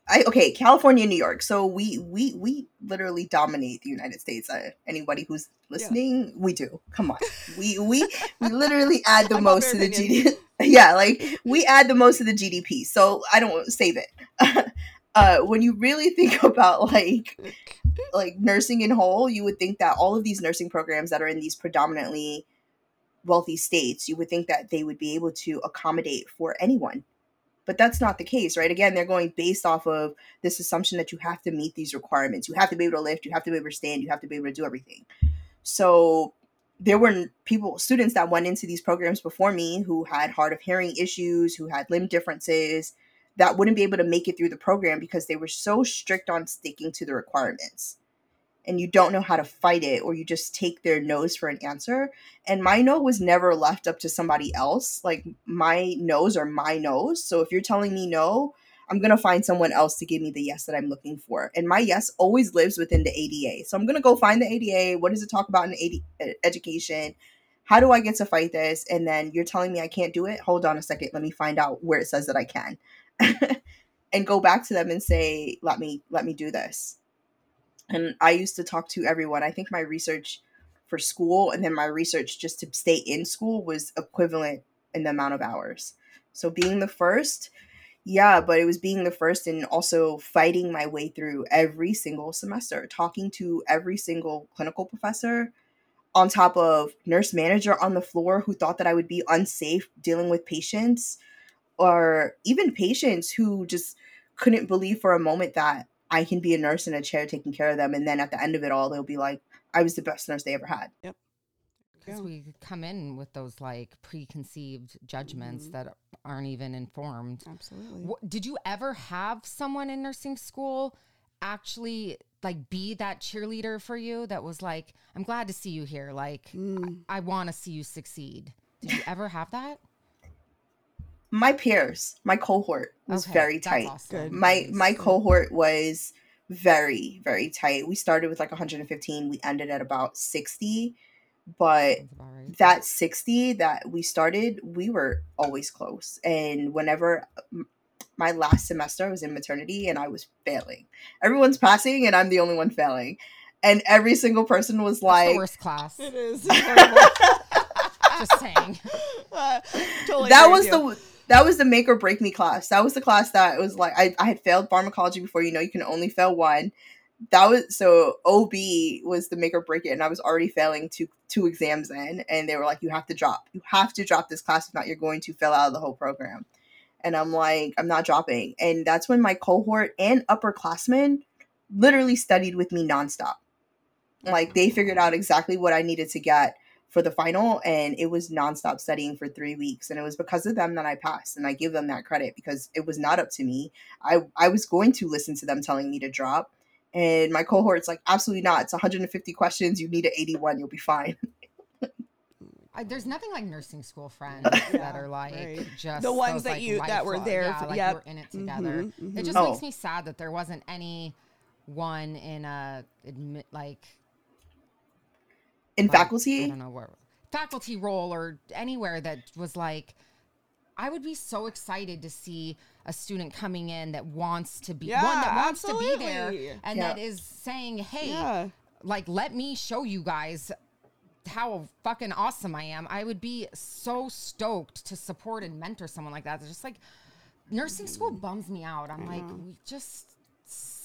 I okay, California, New York. So we we we literally dominate the United States. Uh, anybody who's listening, we do. Come on, we we we literally add the I'm most to the. GDP. yeah, like we add the most to the GDP. So I don't save it. uh, when you really think about like like nursing in whole, you would think that all of these nursing programs that are in these predominantly wealthy states, you would think that they would be able to accommodate for anyone. But that's not the case, right? Again, they're going based off of this assumption that you have to meet these requirements. You have to be able to lift, you have to be able to stand, you have to be able to do everything. So there were people, students that went into these programs before me who had hard of hearing issues, who had limb differences, that wouldn't be able to make it through the program because they were so strict on sticking to the requirements and you don't know how to fight it or you just take their nose for an answer. And my no was never left up to somebody else. Like my no's are my no's. So if you're telling me no i'm going to find someone else to give me the yes that i'm looking for. And my yes always lives within the ada so i'm going to go find the ada what does it talk about in AD, education? How do i get to fight this? And then you're telling me i can't do it? Hold on a second. Let me find out where it says that i can. And go back to them and say let me let me do this and I used to talk to everyone. I think my research for school and then my research just to stay in school was equivalent in the amount of hours. So being the first, yeah, but it was being the first and also fighting my way through every single semester, talking to every single clinical professor on top of nurse manager on the floor who thought that I would be unsafe dealing with patients or even patients who just couldn't believe for a moment that I can be a nurse in a chair taking care of them. And then at the end of it all, they'll be like, I was the best nurse they ever had. Yep. Because we come in with those like preconceived judgments Mhm. that aren't even informed. Absolutely. Wh- Did you ever have someone in nursing school actually like be that cheerleader for you that was like, I'm glad to see you here. Like, Mm. I want to see you succeed. Did you ever have that? My peers, my cohort was Okay, very that's tight. awesome. Good. My my cohort was very very tight. We started with like 115. We ended at about 60, but right. that 60 that we started, we were always close. And whenever my last semester I was in maternity and I was failing. Everyone's passing and I'm the only one failing. And every single person was That's the like worst class. It is. It's. Just saying. Uh, totally that was with you. the that was the make or break me class. That was the class that was like I, I had failed pharmacology before. You know, you can only fail one. That was so OB was the make or break it, and I was already failing two two exams in, and they were like, "You have to drop. You have to drop this class. If not, you're going to fail out of the whole program." And I'm like, I'm not dropping. And that's when my cohort and upperclassmen literally studied with me nonstop. Like they figured out exactly what I needed to get for the final and it was nonstop studying for three weeks and it was because of them that i passed and i give them that credit because it was not up to me i i was going to listen to them telling me to drop and my cohort's like absolutely not it's 150 questions you need an 81 you'll be fine there's nothing like nursing school friends that are like right. just The ones those, that like, you- that were there Yeah, like yep. we're in it together. Mhm, It mhm. just Oh. makes me sad that there wasn't any one in a admit like in like, I faculty don't know where faculty role or anywhere that was like I would be so excited to see a student coming in that wants to be one that Yeah, wants to be there and Yeah. that is saying, "Hey, Yeah. like let me show you guys how fucking awesome I am." I would be so stoked to support and mentor someone like that. It's just like nursing school mm. bums me out. I'm like, we just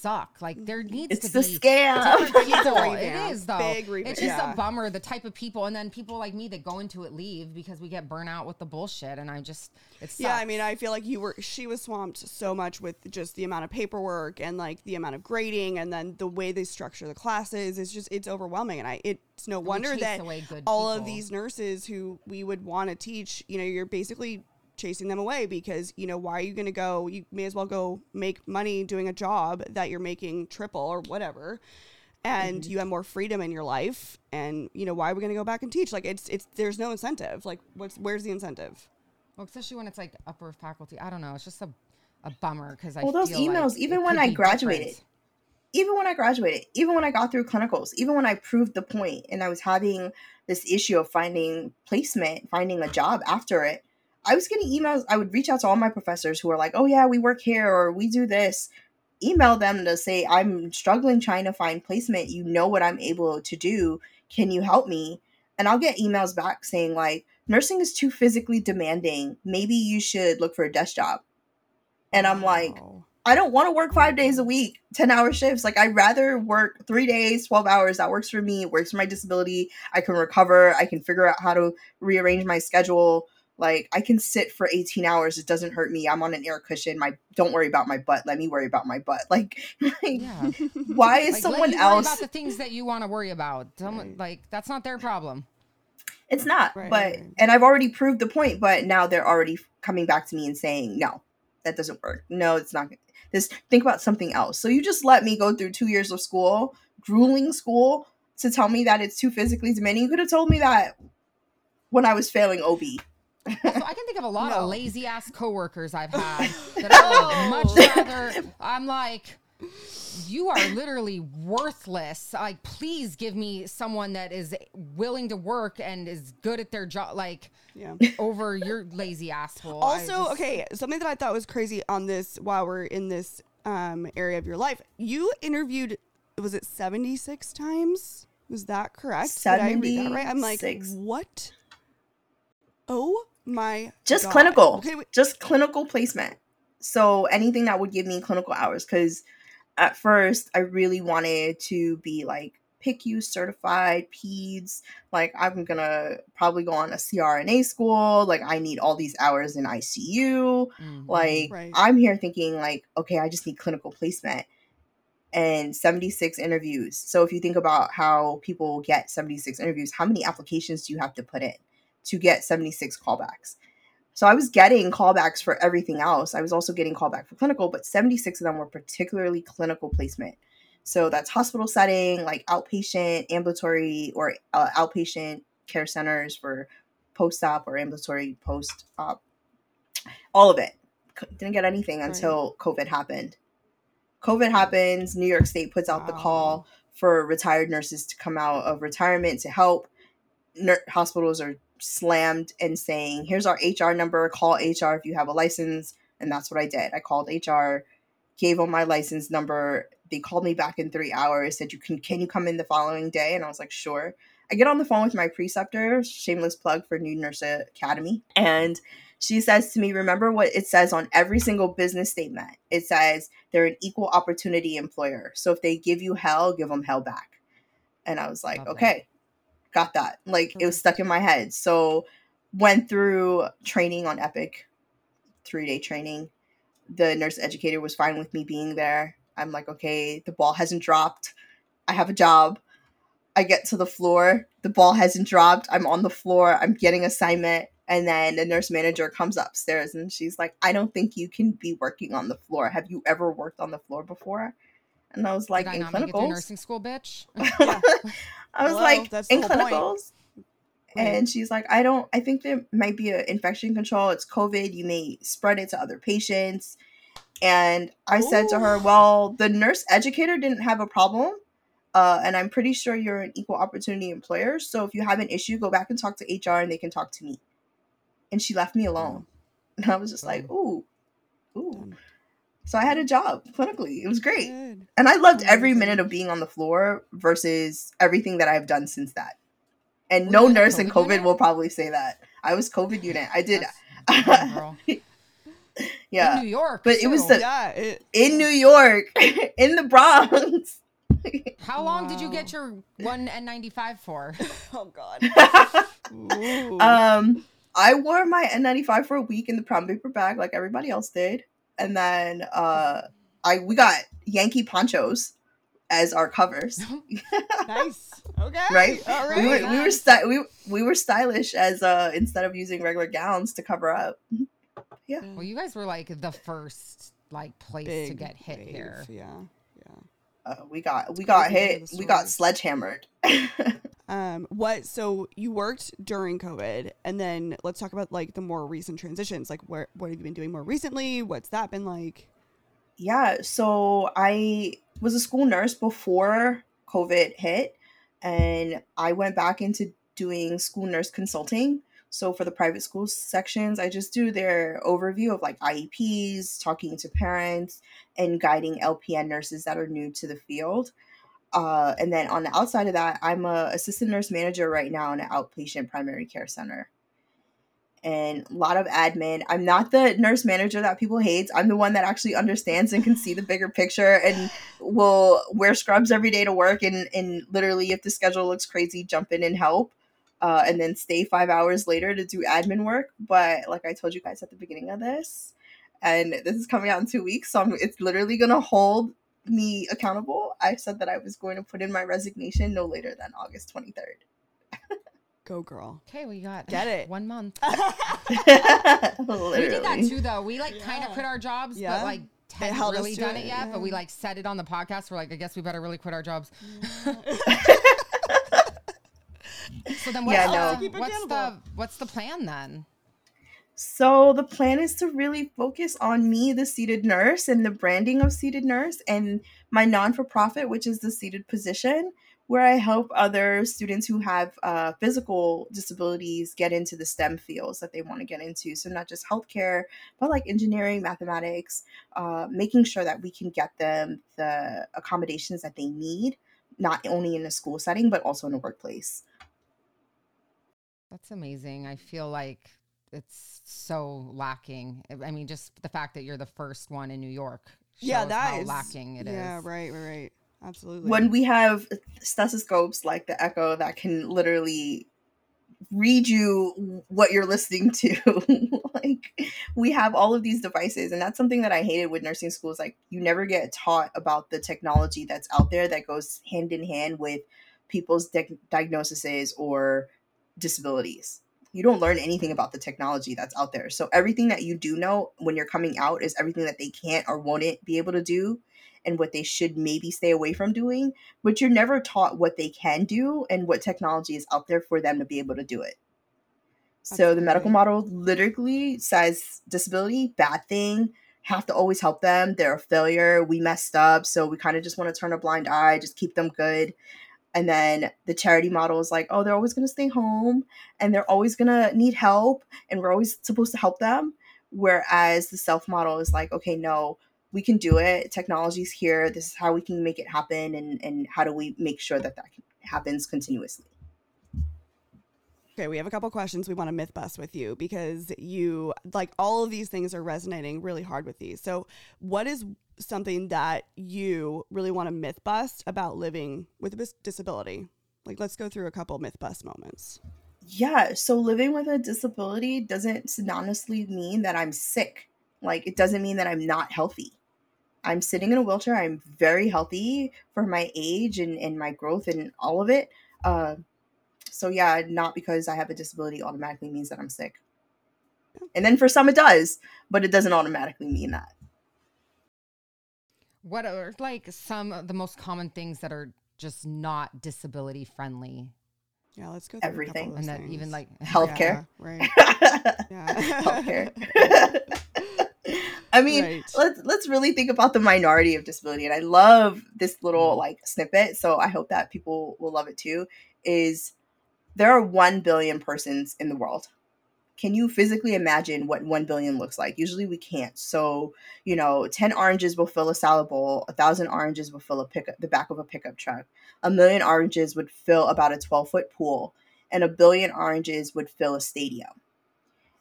suck. Like there needs it's to the be scam people. It is though. It's just yeah. a bummer the type of people, and then people like me that go into it leave because we get burnt out with the bullshit, and I just it's Yeah, I mean, I feel like you were she was swamped so much with just the amount of paperwork and like the amount of grading and then the way they structure the classes. It's just it's overwhelming, and I it's no wonder that all of these nurses who we would want to teach, you know, you're basically chasing them away because you know why are you going to go? You may as well go make money doing a job that you're making triple or whatever. And Mm-hmm. you have more freedom in your life, and you know why are we going to go back and teach? Like it's it's there's no incentive. Like what's where's the incentive? well, especially when it's like upper faculty. I don't know. It's just a a bummer because I Well, those feel like emails, it even when I graduated, different. even when I graduated, even when I got through clinicals, even when I proved the point and I was having this issue of finding placement, finding a job after it, I was getting emails. I would reach out to all my professors who are like, oh, yeah, we work here or we do this. Email them to say, I'm struggling trying to find placement. You know what I'm able to do. Can you help me? And I'll get emails back saying, like, nursing is too physically demanding. Maybe you should look for a desk job. And I'm like, I don't want to work five days a week, 10 hour shifts. Like, I'd rather work three days, 12 hours. That works for me. It works for my disability. I can recover. I can figure out how to rearrange my schedule. Like, I can sit for 18 hours. It doesn't hurt me. I'm on an air cushion. My don't worry about my butt. Let me worry about my butt. Like, like Yeah. why is Like, let someone you worry else? about the things that you want to worry about. Someone Right. like that's not their problem. It's not. Right, but and I've already proved the point, but now they're already coming back to me and saying, no, that doesn't work. No, it's not. This think about something else. So you just let me go through two years of school, grueling school, to tell me that it's too physically demanding. You could have told me that when I was failing OB. Also, I can think of a lot No. of lazy ass coworkers I've had that I would much rather. I'm like, you are literally worthless. Like, please give me someone that is willing to work and is good at their job. Like, Yeah. over your lazy asshole. Also, just- okay, something that I thought was crazy on this while we're in this um, area of your life, you interviewed, was it 76 times? Was that correct? Did I read that right? I'm like, what? Oh my just God. clinical Okay, wait. just clinical placement so anything that would give me clinical hours because at first i really wanted to be like PICU certified peds like i'm gonna probably go on a crna school like i need all these hours in icu Mhm. like Right. i'm here thinking like okay i just need clinical placement and 76 interviews so if you think about how people get 76 interviews how many applications do you have to put in to get 76 callbacks. So i was getting callbacks for everything else. I was also getting callback for clinical but 76 of them were particularly clinical placement. So that's hospital setting like outpatient ambulatory or uh, outpatient care centers for post-op or ambulatory post-op. All of it. C- didn't get anything Right. until covid happened. Covid happens new york state puts out the call for retired nurses to come out of retirement to help. Nur- hospitals are slammed and saying here's our hr number call hr if you have a license. And that's what i did. I called hr gave them my license number. They called me back in three hours said you can can you come in the following day? And i was like sure. I get on the phone with my preceptor shameless plug for new nurse academy and she says to me remember what it says on every single business statement? It says they're an equal opportunity employer. So if they give you hell give them hell back. And i was like that. okay got that like it was mm-hmm. stuck in my head. So went through training on epic three day training. The nurse educator was fine with me being there. I'm like okay the ball hasn't dropped. I have a job. I get to the floor. The ball hasn't dropped. I'm on the floor. I'm getting assignment. And then the nurse manager comes upstairs and she's like i don't think you can be working on the floor. Have you ever worked on the floor before? And i was like Did I in not make it clinicals nursing school, bitch? I was Hello? like, That's in clinicals. Right. And she's like, I don't, I think there might be an infection control. It's COVID. You may spread it to other patients. And I said to her, Well, the nurse educator didn't have a problem. Uh, and I'm pretty sure you're an equal opportunity employer. So if you have an issue, go back and talk to HR and they can talk to me. And she left me alone. And I was just like, Ooh, ooh. Done. So I had a job clinically. It was great. Good. And I loved every minute of being on the floor versus everything that I've done since that. And Were no you in nurse in COVID COVID unit? will probably say that. I was COVID unit. I did. Yeah, In New York. But it was the- Yeah. It, In New York, in the Bronx. How long did you get your one N95 for? oh God. Um, I wore my N95 for a week in the brown paper bag like everybody else did. And then uh I we got Yankee ponchos as our covers. nice. Okay. Right? All right. we were we were nice. sty- we we were stylish as uh instead of using regular gowns to cover up. Yeah. Well, you guys were like the first like place to get hit wave, here. Yeah. Yeah. Uh, we got we got crazy to hear hit. We got sledgehammered. Um, what? So you worked during COVID, and then let's talk about like the more recent transitions. Like, where what have you been doing more recently? What's that been like? yeah, so I was a school nurse before COVID hit, and I went back into doing school nurse consulting. So for the private school sections, I just do their overview of like IEPs, talking to parents, and guiding LPN nurses that are new to the field. Uh, and then on the outside of that, I'm a assistant nurse manager right now in an outpatient primary care center. And a lot of admin. I'm not the nurse manager that people hate. I'm the one that actually understands and can see the bigger picture and will wear scrubs every day to work and, and literally if the schedule looks crazy, jump in and help. Uh, and then stay five hours later to do admin work. But like I told you guys at the beginning of this, and this is coming out in two weeks, so I'm, it's literally gonna hold me accountable. I said that I was going to put in my resignation no later than August 23rd. Go girl. Okay, we got Get it. one month. We did that too, though. We like kind of quit our jobs, Yeah. but like hadn't held really done it, it, yet. yeah. But we like said it on the podcast. We're like, I guess we better really quit our jobs. so then, what's, Yeah, no. Keep what's the what's the plan then? So the plan is to really focus on me, the seated nurse, and the branding of seated nurse, and my non-for-profit, which is the seated position, where I help other students who have uh, physical disabilities get into the STEM fields that they want to get into. So not just healthcare, but like engineering, mathematics, uh, making sure that we can get them the accommodations that they need, not only in a school setting but also in a workplace. That's amazing. I feel like it's so lacking. I mean, just the fact that you're the first one in New York. Yeah, shows that how is lacking it is. yeah, right, right, right. Absolutely. when we have stethoscopes like the Eko that can literally read you what you're listening to like we have all of these devices and that's something that i hated with nursing schools like you never get taught about the technology that's out there that goes hand in hand with people's di- diagnoses or disabilities you don't learn anything about the technology that's out there so everything that you do know when you're coming out is everything that they can't or won't be able to do and what they should maybe stay away from doing, but you're never taught what they can do and what technology is out there for them to be able to do it. So the medical model literally says disability, bad thing, have to always help them. They're a failure. We messed up. So we kind of just want to turn a blind eye, just keep them good. And then the charity model is like, oh, they're always going to stay home and they're always going to need help and we're always supposed to help them. Whereas the self model is like, okay, no, we can do it. Technology's here. This is how we can make it happen. And, and how do we make sure that that happens continuously? Okay, we have a couple questions we want to myth bust with you because you like all of these things are resonating really hard with these. So, what is something that you really want to myth bust about living with a disability? Like, let's go through a couple myth bust moments. Yeah, so living with a disability doesn't synonymously mean that I'm sick. Like, it doesn't mean that I'm not healthy. I'm sitting in a wheelchair. I'm very healthy for my age and, and my growth and all of it. Uh, so, yeah, not because I have a disability automatically means that I'm sick. And then for some it does, but it doesn't automatically mean that. What are like some of the most common things that are just not disability friendly? Yeah, let's go through Everything. A of And those that even like Healthcare. Yeah, right. Yeah. Healthcare. I mean, Right. let's let's really think about the minority of disability, and I love this little mm-hmm. like snippet. So I hope that people will love it too. Is there are one billion persons in the world? Can you physically imagine what one billion looks like? Usually we can't. So you know, ten oranges will fill a salad bowl. A thousand oranges will fill a the back of a pickup truck. A million oranges would fill about a twelve foot pool, and a billion oranges would fill a stadium.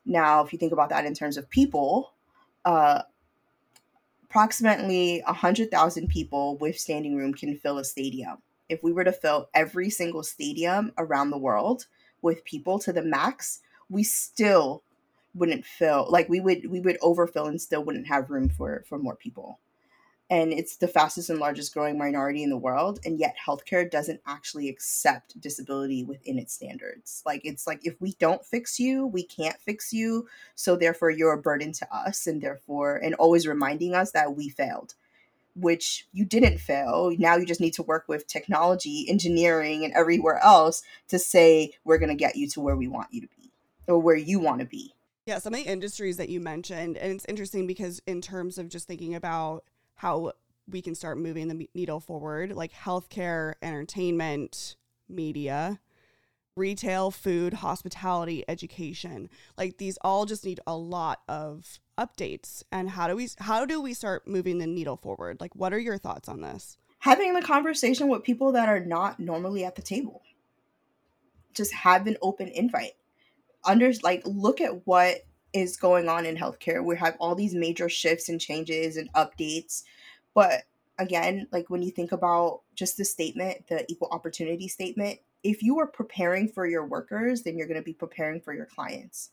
Now, if you think about that in terms of people, uh, approximately 100,000 people with standing room can fill a stadium. If we were to fill every single stadium around the world with people to the max, we still wouldn't fill like we would we would overfill and still wouldn't have room for for more people. And it's the fastest and largest growing minority in the world and yet healthcare doesn't actually accept disability within its standards. Like it's like if we don't fix you we can't fix you. So therefore you're a burden to us and therefore and always reminding us that we failed which you didn't fail. Now you just need to work with technology engineering and everywhere else to say we're going to get you to where we want you to be or where you want to be Yeah, some of the industries that you mentioned, and it's interesting because in terms of just thinking about how we can start moving the needle forward, like healthcare, entertainment, media, retail, food, hospitality, education, like these all just need a lot of updates. And how do we how do we start moving the needle forward? Like, what are your thoughts on this? having the conversation with people that are not normally at the table just have an open invite under like look at what is going on in healthcare. We have all these major shifts and changes and updates. But again like when you think about just the statement the equal opportunity statement if you are preparing for your workers then you're going to be preparing for your clients.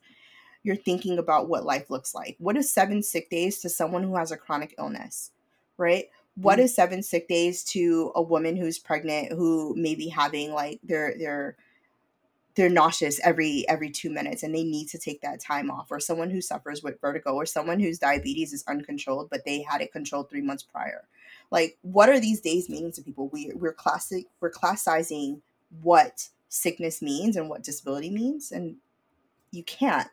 You're thinking about what life looks like. What is seven sick days to someone who has a chronic illness right? What Mm. is seven sick days to a woman who's pregnant who may be having like their their they're nauseous every every two minutes and they need to take that time off or someone who suffers with vertigo or someone whose diabetes is uncontrolled but they had it controlled three months prior. Like what are these days meaning to people? We, we're classic we're classizing what sickness means and what disability means and you can't.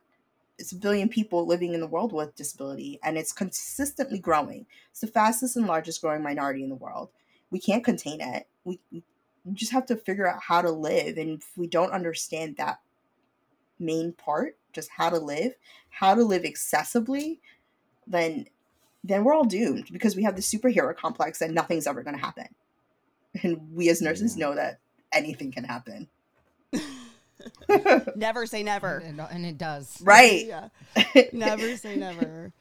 It's a billion people living in the world with disability and it's consistently growing. It's the fastest and largest growing minority in the world. We can't contain it. We, we just have to figure out how to live and if we don't understand that main part just how to live how to live accessibly then then we're all doomed because we have the superhero complex that nothing's ever going to happen and we as nurses know that anything can happen never say never. And, and it does. right Yeah. Never say never.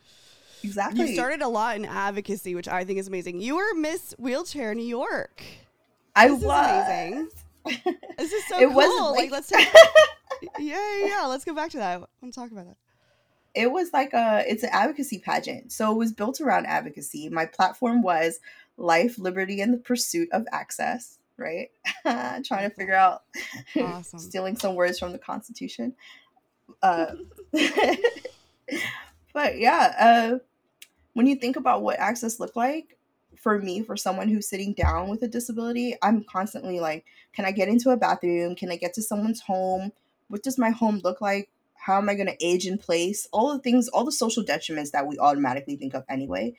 exactly You started a lot in advocacy, which I think is amazing. You were Miss Wheelchair New York. I This is was amazing. This is so It cool. wasn't like, like- let's take, yeah, yeah, yeah. Let's go back to that. I want to talk about that. it was like a it's an advocacy pageant so it was built around advocacy my platform was life liberty and the pursuit of access right trying to figure out Awesome. stealing some words from the constitution uh but yeah uh when you think about what access looked like for me for someone who's sitting down with a disability i'm constantly like can i get into a bathroom? Can i get to someone's home? What does my home look like? How am i going to age in place? All the things all the social detriments that we automatically think of anyway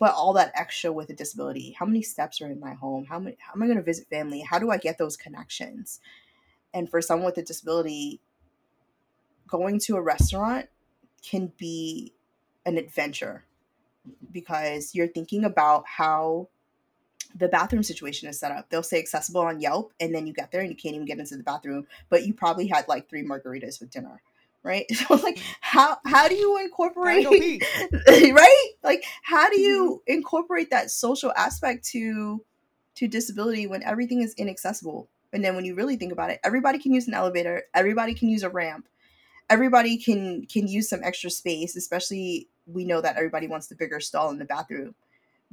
but all that extra with a disability. How many steps are in my home? How many how am i going to visit family? How do i get those connections? And for someone with a disability going to a restaurant can be an adventure because you're thinking about how the bathroom situation is set up. They'll say accessible on Yelp, and then you get there and you can't even get into the bathroom, but you probably had like three margaritas with dinner, right? So like, how how do you incorporate right? Like, how do you mm-hmm. incorporate that social aspect to to disability when everything is inaccessible? And then when you really think about it, everybody can use an elevator, everybody can use a ramp, everybody can can use some extra space. Especially, we know that everybody wants the bigger stall in the bathroom,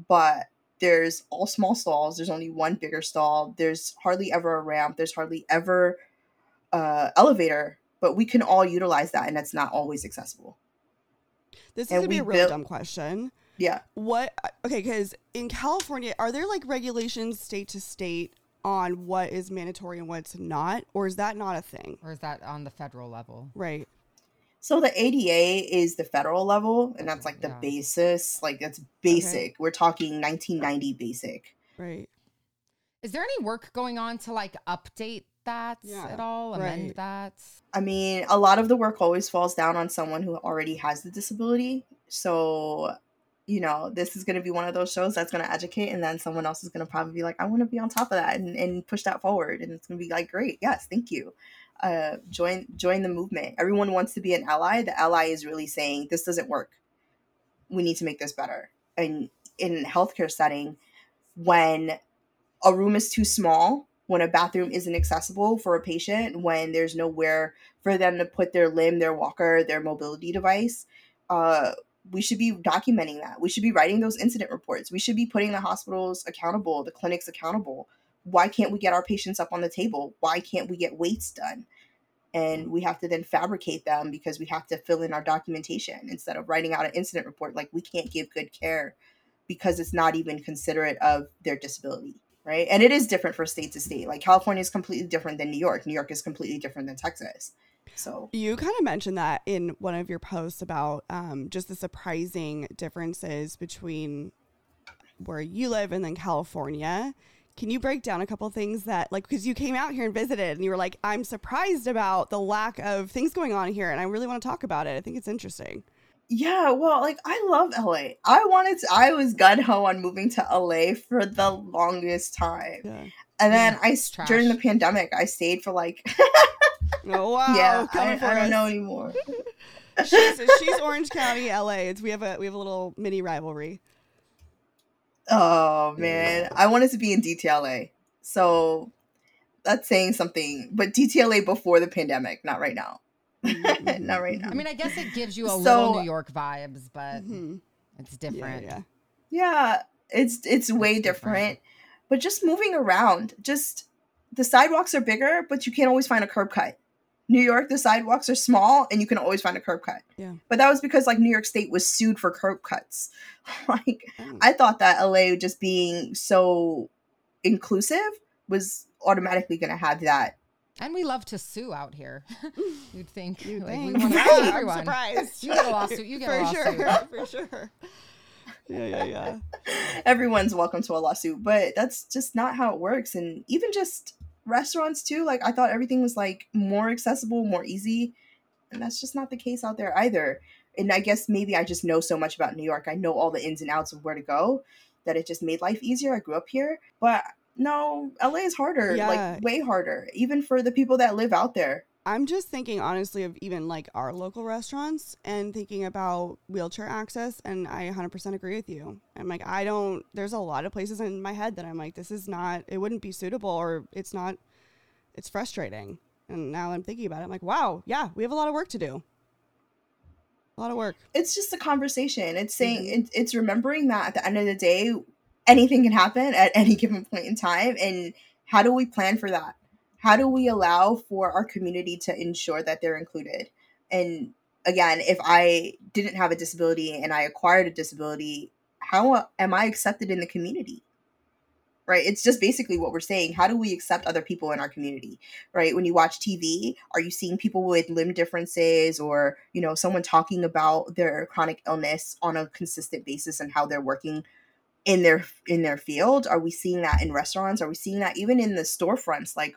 but there's all small stalls. There's only one bigger stall. There's hardly ever a ramp. There's hardly ever uh, elevator. But we can all utilize that, and that's not always accessible. This is And gonna be a really built- dumb question. Yeah. What? Okay, because in California, are there like regulations state to state on what is mandatory and what's not, or is that not a thing? Or is that on the federal level? Right. So the ADA is the federal level, and that's like the Yeah. basis. Like that's basic. We're talking 1990 basic. Right. Is there any work going on to like update that Yeah, at all? Amend right. that? I mean, a lot of the work always falls down on someone who already has the disability. So, you know, this is going to be one of those shows that's going to educate, and then someone else is going to probably be like, I want to be on top of that and, and push that forward. And it's going to be like, great. Yes. Thank you. Uh, join, join the movement. Everyone wants to be an ally. The ally is really saying, this doesn't work. We need to make this better. And in healthcare setting, when a room is too small, when a bathroom isn't accessible for a patient, when there's nowhere for them to put their limb, their walker, their mobility device, uh, we should be documenting that. We should be writing those incident reports. We should be putting the hospitals accountable, the clinics accountable. Why can't we get our patients up on the table? Why can't we get weights done? And we have to then fabricate them because we have to fill in our documentation instead of writing out an incident report. Like we can't give good care because it's not even considerate of their disability right? And it is different for state to state. Like California is completely different than New York. New York is completely different than Texas. So You kind of mentioned that in one of your posts about um, just the surprising differences between where you live and then California. Can you break down a couple things that, like, because you came out here and visited and you were like, I'm surprised about the lack of things going on here and I really want to talk about it. I think it's interesting. yeah, well, like I love LA. I wanted to. I was gun ho on moving to LA for the longest time, Yeah. and then Yeah, I s- during the pandemic I stayed for like Oh, wow. yeah. I, for I don't know anymore. she's, she's Orange County, LA. It's, we have a we have a little mini rivalry. Oh man, I wanted to be in DTLA, so that's saying something. But DTLA before the pandemic, not right now. not right now. I mean, I guess it gives you a So- little New York vibes, but Mhm. it's Yeah, different. yeah. Yeah, it's it's way It's different. different. But just moving around, just the sidewalks are bigger, but you can't always find a curb cut. New York, the sidewalks are small and you can always find a curb cut. Yeah. But that was because like New York State was sued for curb cuts. like Oh. I thought that LA just being so inclusive was automatically going to have that. And we love to sue out here. You'd think. You like, think? we want to Right. sue everyone. I'm surprised. You get a lawsuit. You get for a lawsuit. sure. For sure. Yeah, yeah, yeah. Everyone's welcome to a lawsuit, but that's just not how it works. And even just restaurants too, like I thought everything was like more accessible, more easy, and that's just not the case out there either. And I guess maybe I just know so much about New York. I know all the ins and outs of where to go that it just made life easier. I grew up here, but no, LA is harder, Yeah. like way harder, even for the people that live out there. I'm just thinking honestly of even like our local restaurants and thinking about wheelchair access and I 100% agree with you. I'm like I don't there's a lot of places in my head that I'm like this is not it wouldn't be suitable or it's not it's frustrating. And now I'm thinking about it I'm like wow, yeah, we have a lot of work to do. A lot of work. it's just a conversation. It's saying Mhm. it, it's remembering that at the end of the day, anything can happen at any given point in time, and how do we plan for that? How do we allow for our community to ensure that they're included? And again, if I didn't have a disability and I acquired a disability, how am I accepted in the community? Right? It's just basically what we're saying. How do we accept other people in our community? right when you watch tv are you seeing people with limb differences or you know someone talking about their chronic illness on a consistent basis and how they're working in their in their field are we seeing that in restaurants are we seeing that even in the storefronts like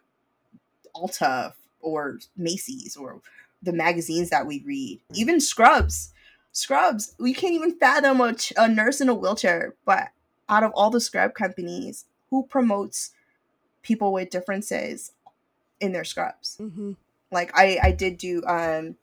ulta or macy's or the magazines that we read even scrubs scrubs we can't even fathom a, ch- a nurse in a wheelchair but out of all the scrub companies who promotes people with differences in their scrubs Mm-hmm. like i i did do um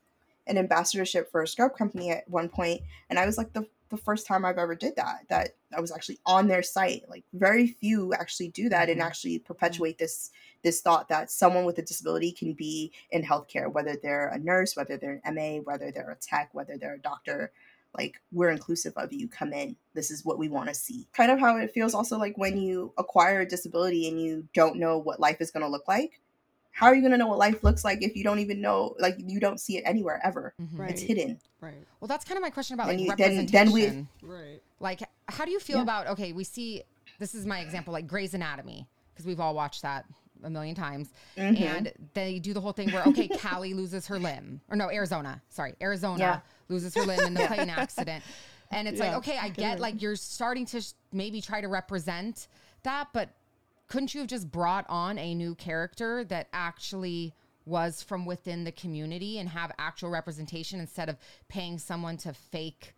an ambassadorship for a scrub company at one point and i was like the the first time i've ever did that that i was actually on their site like very few actually do that and Mhm. actually perpetuate this this thought that someone with a disability can be in healthcare whether they're a nurse whether they're an ma whether they're a tech whether they're a doctor like we're inclusive of you come in this is what we want to see kind of how it feels also like when you acquire a disability and you don't know what life is going to look like how are you going to know what life looks like if you don't even know like you don't see it anywhere ever Mhm. Right. it's hidden Right. Well, that's kind of my question about And like you- then- then we- Right. Like, how do you feel Yeah. about? Okay, we see. This is my example, like Grey's Anatomy, because we've all watched that a million times, Mhm. and they do the whole thing where okay, Callie loses her limb, or no, Arizona, sorry, Arizona Yeah. loses her limb in the plane accident, and it's like okay, I get like you're starting to sh- maybe try to represent that, but couldn't you have just brought on a new character that actually was from within the community and have actual representation instead of paying someone to fake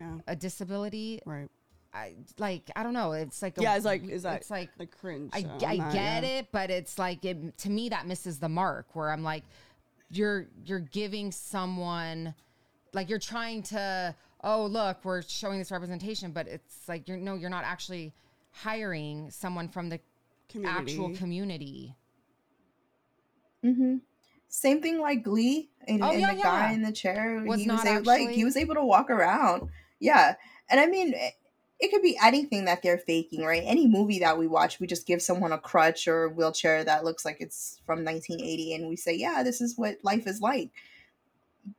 Yeah. a disability Right. I like I don't know. It's like a- Yeah, it's like is that it's like the cringe? I, I that, get yeah. it, but it's like it to me that misses the mark. Where I'm like, you're you're giving someone like you're trying to oh look we're showing this representation, but it's like you're no you're not actually hiring someone from the actual Community. community. hmm Same thing like Glee and, Oh, and yeah, the guy in the chair. Was he not was able, like he was able to walk around. Yeah, and I mean, it, it could be anything that they're faking, right? Any movie that we watch, we just give someone a crutch or a wheelchair that looks like it's from 1980, and we say, "Yeah, this is what life is like."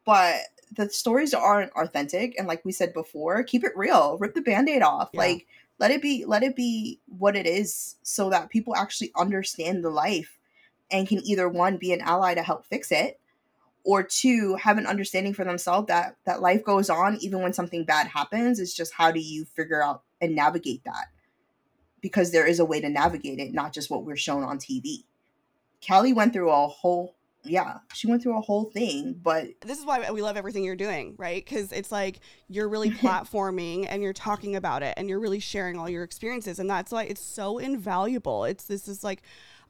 But the stories aren't authentic, and like we said before, keep it real. Rip the band-aid off. Yeah. Like let it be let it be what it is so that people actually understand the life and can either one be an ally to help fix it or two have an understanding for themselves that that life goes on even when something bad happens it's just how do you figure out and navigate that because there is a way to navigate it not just what we're shown on tv callie went through a whole yeah she went through a whole thing but this is why we love everything you're doing, right? Because it's like you're really platforming and you're talking about it and you're really sharing all your experiences, and that's why it's so invaluable. It's this is like,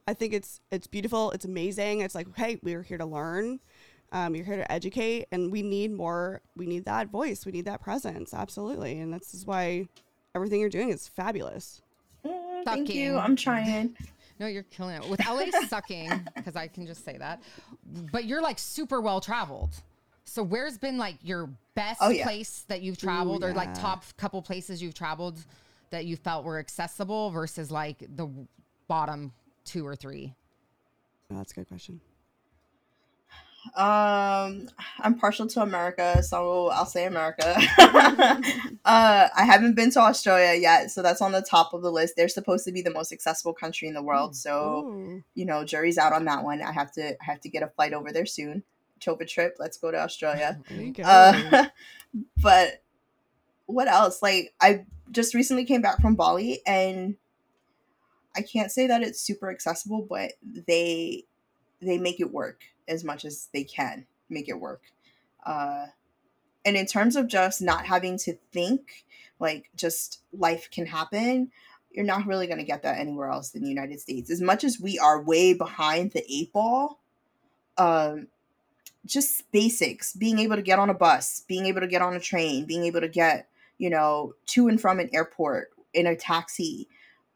I think it's it's beautiful, it's amazing. It's like, hey, we're here to learn, um, you're here to educate, and we need more. We need that voice, we need that presence, absolutely, and this is why everything you're doing is fabulous. mm, thank you i'm trying No, you're killing it with LA sucking because I can just say that. But you're like super well traveled. So where's been like your best Oh, yeah. place that you've traveled, or like top couple places you've traveled that you felt were accessible versus like the bottom two or three? Oh, that's a good question. Um, I'm partial to America, so I'll say America. uh, I haven't been to Australia yet, so that's on the top of the list. They're supposed to be the most accessible country in the world, so Ooh. you know, jury's out on that one. I have to, I have to get a flight over there soon. Chova trip. Let's go to Australia. Go. Uh, but what else? Like I just recently came back from Bali and I can't say that it's super accessible, but they they make it work as much as they can make it work. Uh, and in terms of just not having to think, like just life can happen, you're not really going to get that anywhere else in the United States. As much as we are way behind the eight ball, um, just basics being able to get on a bus being able to get on a train being able to get you know to and from an airport in a taxi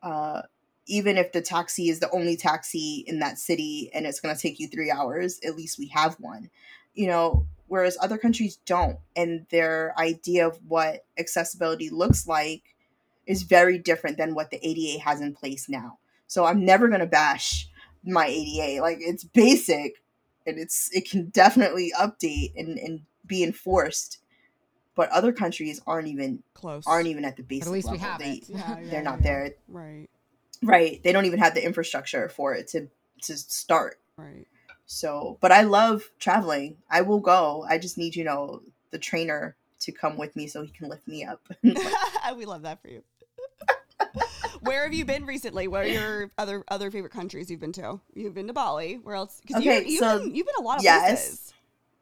uh, even if the taxi is the only taxi in that city and it's going to take you three hours at least we have one you know whereas other countries don't and their idea of what accessibility looks like is very different than what the ada has in place now so i'm never going to bash my ada like it's basic and it's it can definitely update and, and be enforced but other countries aren't even Close. aren't even at the basic At least we have they, it. Yeah, yeah, they're not yeah. there Right. Right they don't even have the infrastructure for it to to start Right. so but i love traveling i will go i just need you know the trainer to come with me so he can lift me up we love that for you. Where have you been recently? What are your other other favorite countries you've been to? You've been to Bali. Where else? 'Cause you, Okay, you've, so- been, you've been a lot of yes. places.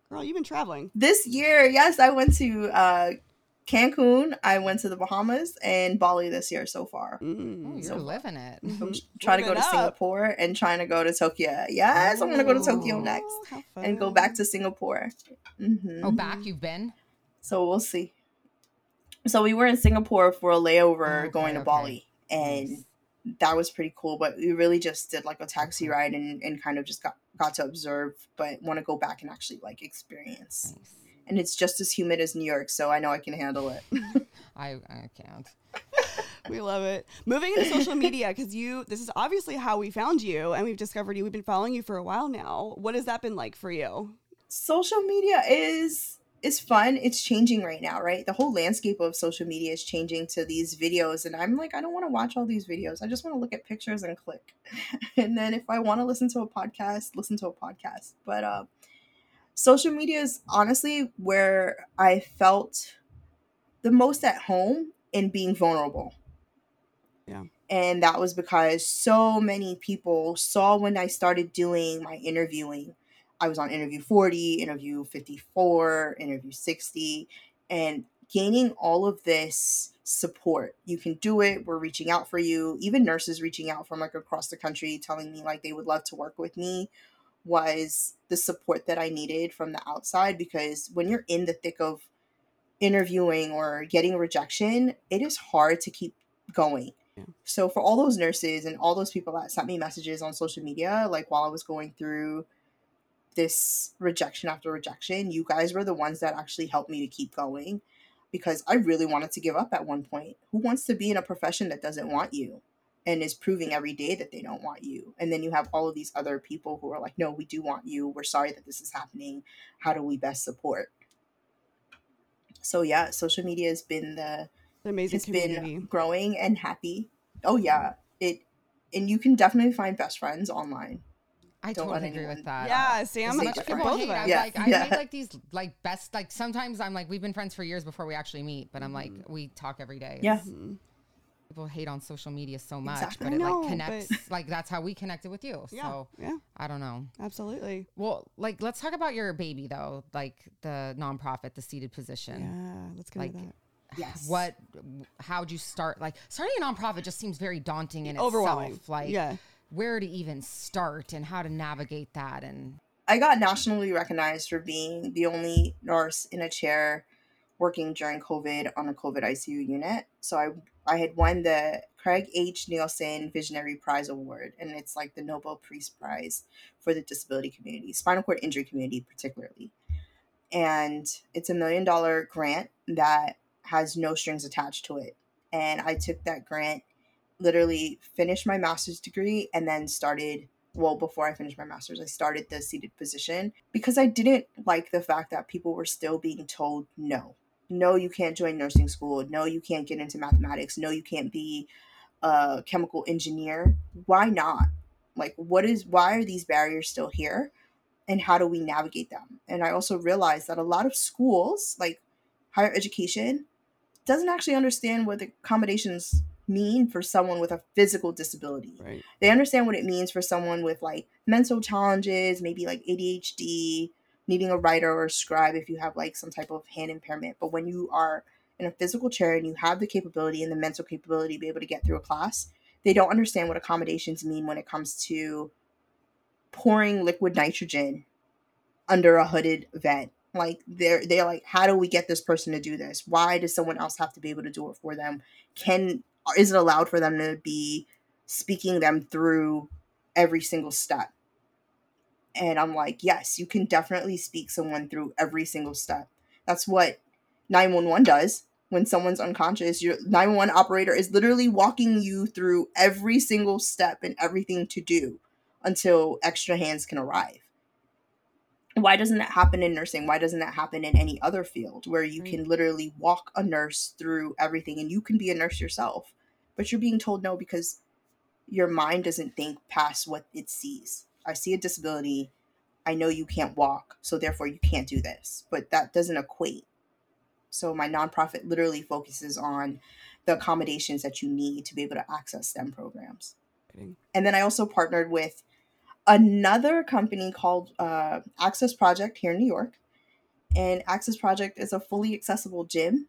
Girl, you've been traveling. this year yes i went to uh cancun i went to the bahamas and bali this year so far Oh, Mm. you're So- living it. I'm trying to go to up. Singapore and trying to go to Tokyo. Yes, I'm gonna go to Tokyo Oh, next and go back to Singapore. hmm Oh, back you've been? So we'll see. So we were in Singapore for a layover Okay, going to okay. Bali, and Nice. that was pretty cool. But we really just did like a taxi ride and, and kind of just got got to observe, but want to go back and actually like experience. Nice. And it's just as humid as New York, so I know I can handle it. I I can't. We love it. Moving into social media because you. This is obviously how we found you, and we've discovered you. We've been following you for a while now. What has that been like for you? social media is is fun. It's changing right now, right? The whole landscape of social media is changing to these videos and I'm like I don't want to watch all these videos. I just want to look at pictures and click. and then if I want to listen to a podcast, listen to a podcast. But uh social media is honestly where I felt the most at home in being vulnerable. Yeah. And that was because so many people saw when I started doing my interviewing I was on interview 40, interview 54, interview 60, and gaining all of this support. You can do it. We're reaching out for you. Even nurses reaching out from like across the country telling me like they would love to work with me was the support that I needed from the outside because when you're in the thick of interviewing or getting rejection, it is hard to keep going. Yeah. So for all those nurses and all those people that sent me messages on social media like while I was going through this rejection after rejection, you guys were the ones that actually helped me to keep going because I really wanted to give up at one point. Who wants to be in a profession that doesn't want you and is proving every day that they don't want you? And then you have all of these other people who are like, no, we do want you. We're sorry that this is happening. How do we best support? So, yeah, social media has been the The amazing it's community. been growing and happy. Oh yeah, it and you can definitely find best friends online. I Don't totally agree with that. yeah, Sam. As As much people hate, I'm. Yeah, like, I yeah. made like these like best like sometimes I'm like we've been friends for years before we actually meet, but I'm like we talk every day. Yeah. It's- Mhm. People hate on social media so much, Exactly. but it know, like connects. like that's how we connected with you. Yeah, So yeah, I don't know. absolutely. Well, like let's talk about your baby though, like the nonprofit, the seated position. Yeah, let's get Like, into that. Yes. What? How'd you start? Like starting a nonprofit just seems very daunting in Overwhelming. itself. Like, yeah, where to even start and how to navigate that and I got nationally recognized for being the only nurse in a chair working during COVID on a COVID ICU unit. So I I had won the Craig H. Neilsen Visionary Prize Award, and it's like the Nobel Peace Prize for the disability community, spinal cord injury community particularly. And it's a million dollar grant that has no strings attached to it. And I took that grant, literally finished my master's degree, and then started well before I finished my master's, I started the seated position because I didn't like the fact that people were still being told no. No, you can't join nursing school. No, you can't get into mathematics. No, you can't be a chemical engineer. Why not? Like, what is, why are these barriers still here? And how do we navigate them? And I also realized that a lot of schools, like higher education, doesn't actually understand what the accommodations mean for someone with a physical disability. Right. They understand what it means for someone with like mental challenges, maybe like ADHD, needing a writer or a scribe if you have like some type of hand impairment. But when you are in a physical chair and you have the capability and the mental capability to be able to get through a class, they don't understand what accommodations mean when it comes to pouring liquid nitrogen under a hooded vent. Like they're they're like, how do we get this person to do this? Why does someone else have to be able to do it for them? Can is it allowed for them to be speaking them through every single step? And I'm like, yes, you can definitely speak someone through every single step. That's what 911 does when someone's unconscious. Your 911 operator is literally walking you through every single step and everything to do until extra hands can arrive. Why doesn't that happen in nursing? Why doesn't that happen in any other field where you mm. can literally walk a nurse through everything and you can be a nurse yourself? But you're being told no because your mind doesn't think past what it sees. I see a disability. I know you can't walk, so therefore you can't do this. But that doesn't equate. So my nonprofit literally focuses on the accommodations that you need to be able to access STEM programs. And then I also partnered with another company called uh, Access Project here in New York. And Access Project is a fully accessible gym.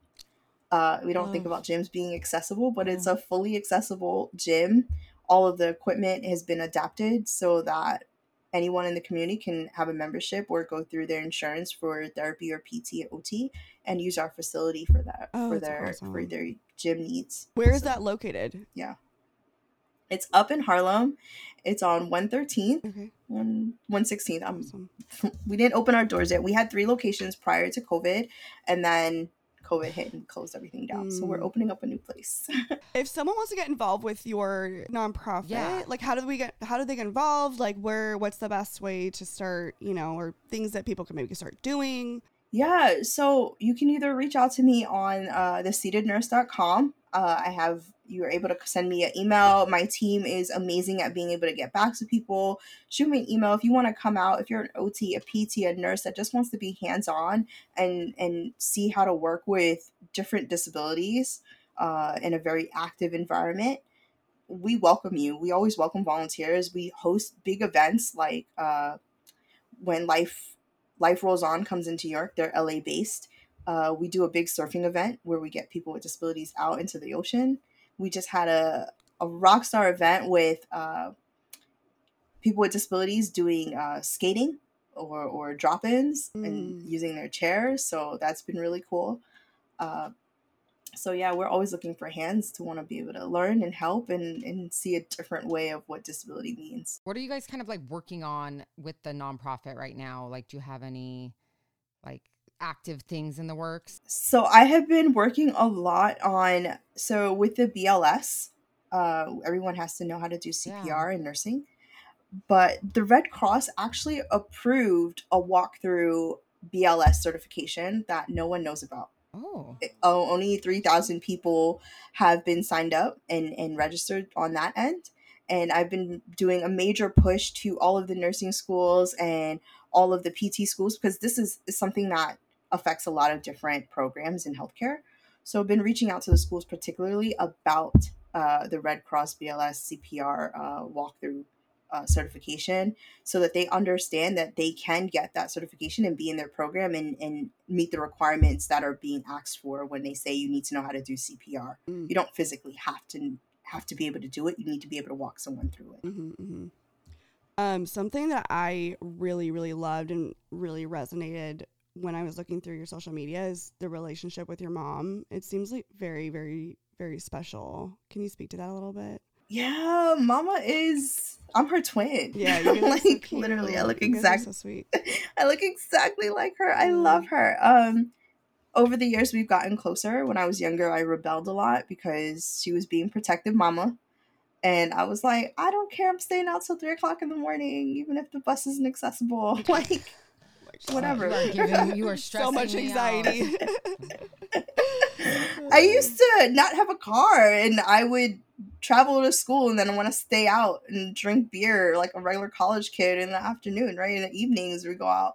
Uh, we don't think Oh. about gyms being accessible, but it's a fully accessible gym. All of the equipment has been adapted so that anyone in the community can have a membership or go through their insurance for therapy or PT OT and use our facility for that Oh, for their for their gym needs. Where is So- that located? Yeah. It's up in Harlem. It's on 113th, Okay. 1 116th. I'm Awesome. we didn't open our doors yet. We had three locations prior to COVID, and then COVID hit and closed everything down. So we're Mm. opening up a new place. If someone wants to get involved with your nonprofit, Yeah. like how do we get how do they get involved? Like where what's the best way to start, you know, or things that people can maybe start doing? yeah, so you can either reach out to me on uh, theseatednurse.com. Uh, I have you're able to send me an email. My team is amazing at being able to get back to people. Shoot me an email if you want to come out. If you're an OT, a PT, a nurse that just wants to be hands on and and see how to work with different disabilities uh, in a very active environment. We welcome you. We always welcome volunteers. We host big events like uh, when Life Life Rolls On comes into York. They're LA based. Uh, we do a big surfing event where we get people with disabilities out into the ocean. We just had a, a rock star event with uh, people with disabilities doing uh, skating or, or drop ins and Mm. using their chairs. So that's been really cool. Uh, so yeah, we're always looking for hands to want to be able to learn and help and, and see a different way of what disability means. What are you guys kind of like working on with the nonprofit right now? Like, do you have any like active things in the works? So I have been working a lot on so with the BLS, uh, everyone has to know how to do CPR in nursing, but the Red Cross actually approved a walkthrough BLS certification that no one knows about. Oh, Oh, only three thousand people have been signed up and and registered on that end. And I've been doing a major push to all of the nursing schools and all of the PT schools because this is, is something that affects a lot of different programs in healthcare. So I've been reaching out to the schools particularly about uh, the Red Cross BLS CPR uh, walkthrough uh, certification so that they understand that they can get that certification and be in their program and, and meet the requirements that are being asked for when they say you need to know how to do CPR. Mm. You don't physically have to have to be able to do it. You need to be able to walk someone through it. Mm-hmm, mm-hmm. Um, something that I really, really loved and really resonated when I was looking through your social media is the relationship with your mom. It seems like very, very, very special. Can you speak to that a little bit? Yeah, Mama is. I'm her twin. Yeah, you're like so literally, I look You guys are exactly. so sweet. I look exactly like her. I Mm. love her. Um, over the years, we've gotten closer. When I was younger, I rebelled a lot because she was being protective mama, And I was like, I don't care. I'm staying out till three o'clock in the morning, even if the bus isn't accessible. Like, whatever. You are, giving, you are stressing so much me out. anxiety. I used to not have a car and I would travel to school and then I want to stay out and drink beer like a regular college kid in the afternoon, right? In the evenings, we go out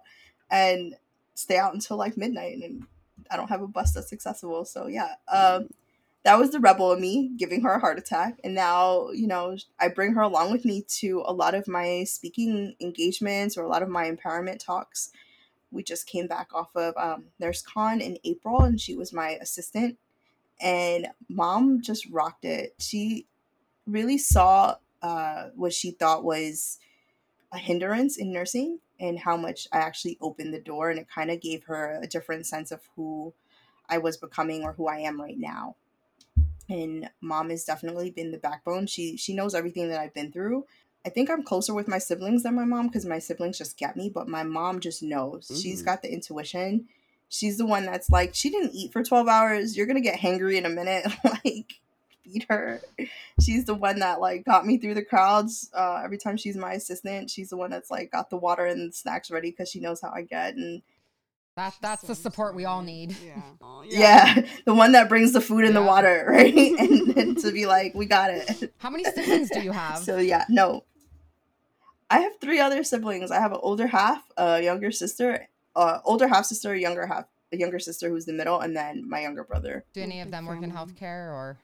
and stay out until like midnight and I don't have a bus that's accessible. So, yeah. Um, that was the rebel in me giving her a heart attack. And now, you know, I bring her along with me to a lot of my speaking engagements or a lot of my empowerment talks. We just came back off of um, NurseCon in April, and she was my assistant. And mom just rocked it. She really saw uh, what she thought was a hindrance in nursing and how much I actually opened the door. And it kind of gave her a different sense of who I was becoming or who I am right now and mom has definitely been the backbone. She she knows everything that I've been through. I think I'm closer with my siblings than my mom because my siblings just get me, but my mom just knows. Mm-hmm. She's got the intuition. She's the one that's like, she didn't eat for 12 hours. You're gonna get hangry in a minute. like, feed her. She's the one that like got me through the crowds. Uh, every time she's my assistant, she's the one that's like got the water and the snacks ready because she knows how I get. And that that's so the support we all need. Yeah. yeah. yeah. the one that brings the food and yeah. the water, right? and, and to be like, we got it. How many siblings do you have? So yeah, no. I have three other siblings. I have an older half, a younger sister, uh, older half sister, younger half, a younger sister who's the middle, and then my younger brother. Do any of them work in healthcare or?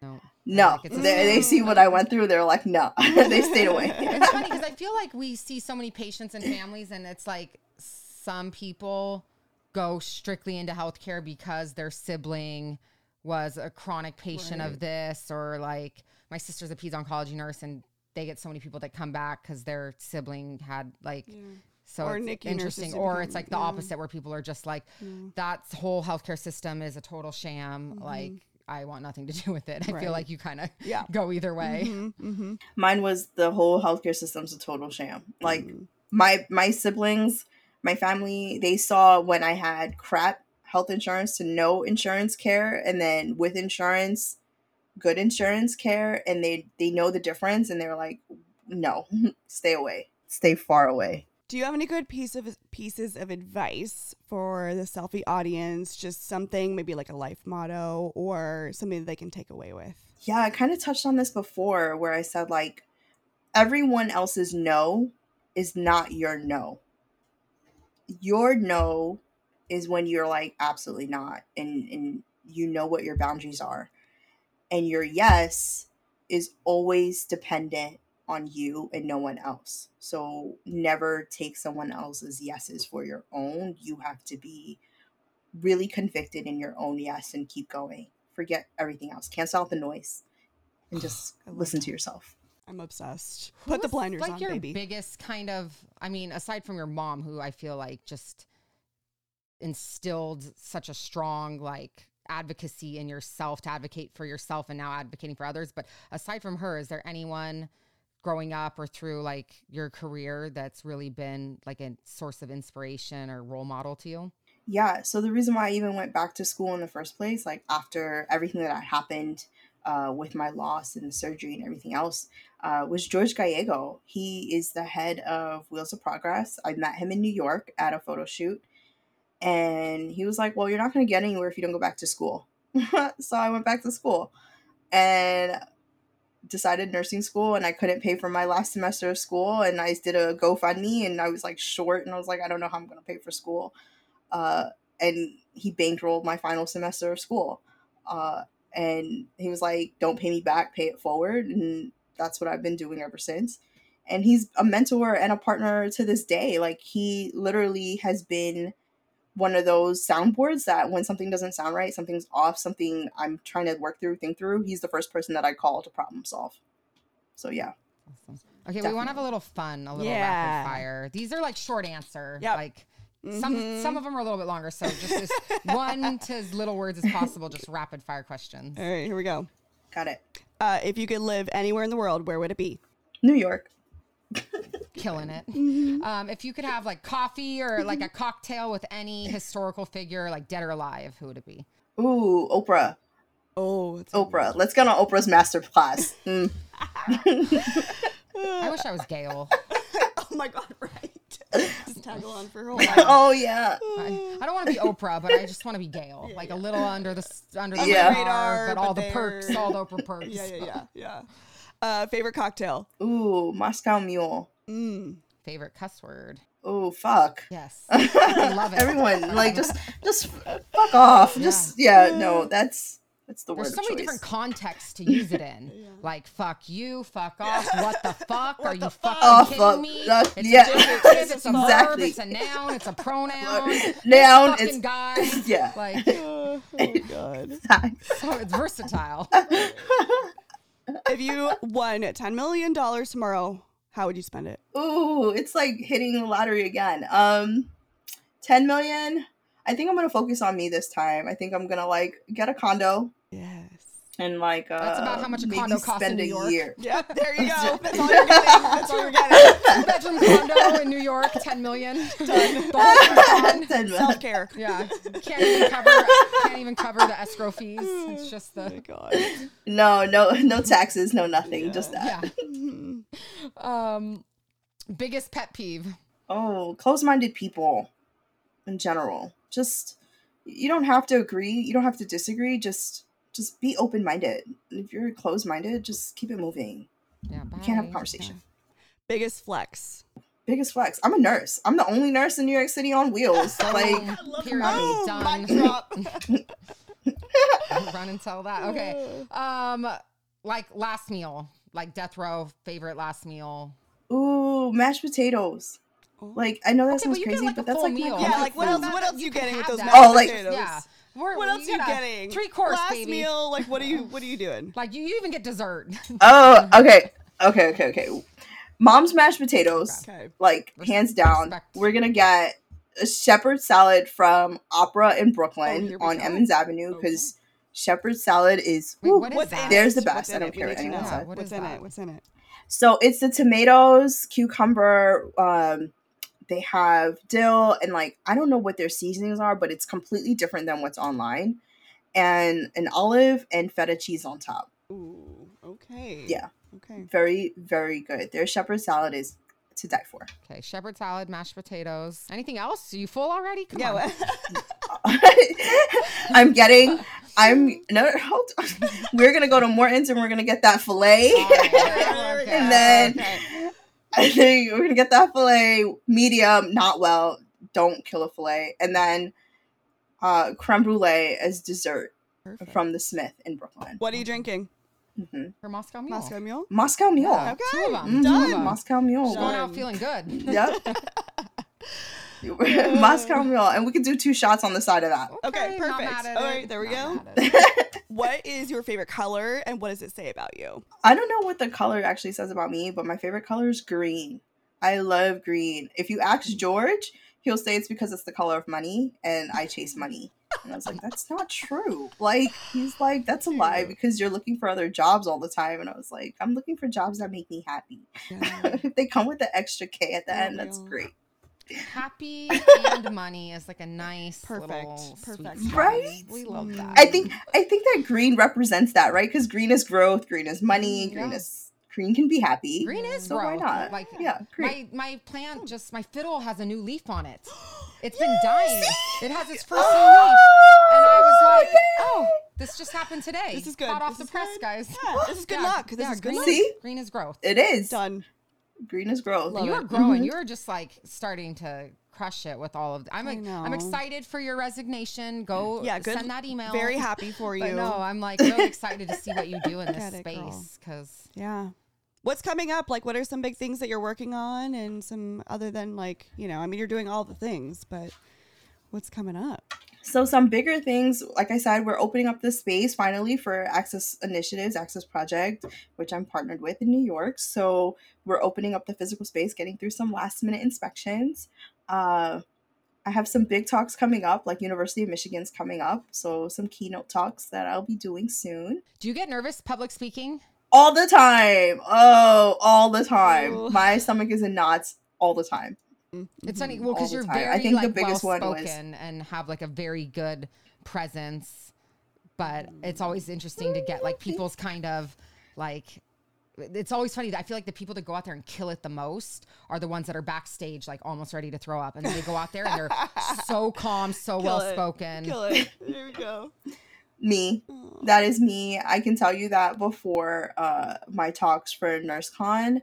No. No, like they, they see what I went through. They're like, no, they stayed away. it's funny because I feel like we see so many patients and families, and it's like some people go strictly into healthcare because their sibling was a chronic patient right. of this, or like my sister's a peds oncology nurse and they get so many people that come back because their sibling had like. Yeah. So or it's interesting, or it's like the yeah. opposite, where people are just like, yeah. "That whole healthcare system is a total sham." Mm-hmm. Like, I want nothing to do with it. I right. feel like you kind of yeah. go either way. Mm-hmm, mm-hmm. Mine was the whole healthcare system's a total sham. Like mm-hmm. my my siblings my family they saw when I had crap health insurance to no insurance care and then with insurance good insurance care and they they know the difference and they're like no stay away stay far away. Do you have any good piece of pieces of advice for the Cellfie audience? Just something maybe like a life motto or something that they can take away with? Yeah i kind of touched on this before where i said like everyone else's no is not your no. Your no is when you're like absolutely not and and you know what your boundaries are and your yes is always dependent on you and no one else. So never take someone else's yeses for your own. You have to be really convicted in your own yes and keep going. Forget everything else. Cancel out the noise and just listen to yourself. I'm obsessed. Who Put the blinders like on, your baby. Biggest kind of, I mean, aside from your mom, who I feel like just instilled such a strong like advocacy in yourself to advocate for yourself and now advocating for others. But aside from her, is there anyone growing up or through like your career that's really been like a source of inspiration or role model to you? Yeah. So the reason why I even went back to school in the first place, like after everything that happened uh, with my loss and the surgery and everything else uh, was George Gallego. He is the head of Wheels of Progress. I met him in New York at a photo shoot, and he was like, "Well, you're not going to get anywhere if you don't go back to school." so I went back to school and decided nursing school, and I couldn't pay for my last semester of school, and I did a GoFundMe, and I was like short, and I was like, I don't know how I'm going to pay for school, uh, and he bankrolled my final semester of school. Uh, and he was like don't pay me back pay it forward and that's what i've been doing ever since and he's a mentor and a partner to this day like he literally has been one of those soundboards that when something doesn't sound right something's off something i'm trying to work through think through he's the first person that i call to problem solve so yeah awesome. okay Definitely. we want to have a little fun a little yeah. rapid fire these are like short answer yep. like Mm-hmm. Some some of them are a little bit longer, so just as one to as little words as possible, just rapid fire questions. All right, here we go. Got it. Uh, if you could live anywhere in the world, where would it be? New York. Killing it. Mm-hmm. Um, if you could have like coffee or like a cocktail with any historical figure, like dead or alive, who would it be? Ooh, Oprah. Oh, it's Oprah. Let's get on Oprah's master class. Mm. I wish I was Gail. oh my god, right. Just tag along for her whole oh yeah. I, I don't want to be Oprah, but I just want to be Gail. like a little under the under the Yeah. radar, Radar, but all but the perks, all the Oprah perks. Yeah, yeah, yeah, yeah. Uh, favorite cocktail. Ooh, Moscow Mule. Mm. Favorite cuss word. Oh fuck. Yes, I love it. Everyone, like, just, just fuck off. Just, yeah, no, that's, that's the word There's so of many choice. different contexts to use it in. Like fuck you, fuck off, what the fuck? Are you fucking Oh, kidding fuck. me? That- it's yeah. a adjective, it's a verb, it's a noun, it's a pronoun. Noun, fucking it's- guy. Yeah. Like oh my god. so it's versatile. If you won ten million dollars tomorrow, how would you spend it? Ooh, it's like hitting the lottery again. Um, 10 million. I think I'm gonna focus on me this time. I think I'm gonna like get a condo. And like uh, That's about how much a condo costs in New a York. year. Yep. There you go. That's all you're getting. That's all you're getting. Two bedroom condo in New York, ten million. The whole thing's gone. 10 million. Self care. Yeah, can't even cover can't even cover the escrow fees. It's just Oh my the god. No, no, no taxes, no nothing, Yeah. just that. yeah. Um, biggest pet peeve. Oh, close-minded people in general. Just you don't have to agree, you don't have to disagree, just just be open-minded. If you're closed-minded, just keep it moving. Yeah, You can't have a bye. conversation. Biggest flex. Biggest flex. I'm a nurse. I'm the only nurse in New York City on wheels. Boom, like period, Oh, done. mic drop. Run and tell that. Okay. Um, like last meal, like death row favorite last meal. Ooh, mashed potatoes. Oh. Like I know that Okay, sounds but crazy, like but that's full like my meal. Yeah, like what else? What else you you getting with those that. mashed Oh, like- potatoes? Yeah. We're, What else you you getting? Three course, Last baby. meal. Like what are you? What are you doing? Like you, you even get dessert. Oh, okay. Okay, okay, okay. Mom's mashed potatoes. Okay. Like Res- hands down. respect. We're gonna get a shepherd salad from Opera in Oh, Brooklyn here we on go. Emmons Avenue because shepherd salad is Wait, woo. what is that? in There's it? the best. What's I in don't it? Care need what anyone says. What's in that? it? What's in it? So it's the tomatoes, cucumber, um, they have dill and like I don't know what their seasonings are, but it's completely different than what's online. And an olive and feta cheese on top. Ooh. Okay. Yeah. Okay. Very, very good. Their shepherd salad is to die for. Okay, shepherd salad, mashed potatoes. Anything else? Are you full already? Come Yeah. on. well- I'm getting I'm no hold on. We're gonna go to Morton's and we're gonna get that filet. All right, okay, okay, And then- okay. I think we're gonna get that filet medium, not well. Don't kill a filet. And then uh creme brulee as dessert Perfect. from the Smith in Brooklyn. What are you drinking? hmm for Moscow Mule. Moscow Mule. Moscow Mule. Yeah, Okay, two of them. Mhm, done. Moscow Mule. Going out feeling good. Yep. Moscow Mule, and we could do two shots on the side of that. Okay, not perfect. mad at All it, right, there we not go. Mad at it. What is your favorite color and what does it say about you? I don't know what the color actually says about me, but my favorite color is green. I love green. If you ask George, he'll say it's because it's the color of money and I chase money. And I was like, that's not true. Like, he's like, that's a lie because you're looking for other jobs all the time. And I was like, I'm looking for jobs that make me happy. if they come with the extra K at the Yeah, end, that's yeah. great. Happy and money is like a nice Perfect, little perfect. sweet. Right? We love that. I think I think that green represents that, right? Because green is growth, green is money, Mm, green yeah. is green can be happy. green is so why not? Like yeah, great. my my plant just my fiddle has a new leaf on it. It's been dying. It has its first new leaf. And I was like, oh, this just happened today. This is good. Hot off This the press, good. guys. Yeah, this is good luck. This is good green luck. See? green is growth. It is. Done. Green is growth. Love you are it. growing. Mhm. You're just like starting to crush it with all of. I'm I like, I'm excited for your resignation. Go, Yeah, good. Send that email. Very happy for you. No, I'm like really excited to see what you do in this Get it, girl. space because Yeah. What's coming up? Like, what are some big things that you're working on, and some other than like, you know, I mean, you're doing all the things, but what's coming up? So some bigger things, like I said, we're opening up this space finally for Access Initiatives, Access Project, which I'm partnered with in New York. So we're opening up the physical space, getting through some last minute inspections. Uh, I have some big talks coming up, like University of Michigan's coming up. So some keynote talks that I'll be doing soon. do you get nervous public speaking? All the time. Oh, all the time. Ooh. My stomach is in knots all the time. It's funny, Mhm. well, because you're time. I very think the like biggest well one was- spoken and have like a very good presence. but it's always interesting to get like people's kind of like it's always funny that I feel like the people that go out there and kill it the most are the ones that are backstage, like almost ready to throw up. And then they go out there and they're so calm, so well spoken. Kill it. There we go. me that is me i can tell you that before uh my talks for nursecon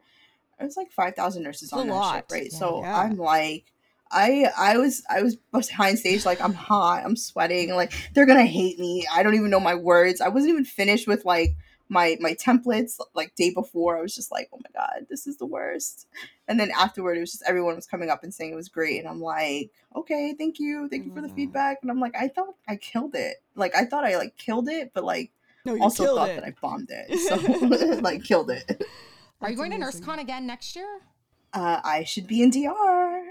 it was like 5000 nurses It's on that lot. shit right Yeah. so Yeah. i'm like i i was i was behind stage like i'm hot i'm sweating like they're gonna hate me i don't even know my words i wasn't even finished with like my my templates like day before i was just like oh my god this is the worst and then afterward it was just everyone was coming up and saying it was great and i'm like okay thank you thank you for the Mhm. feedback and i'm like i thought i killed it like i thought i like killed it but like No, also thought it. that i bombed it so like killed it Are you That's going to amazing. NurseCon again next year? uh i should be in dr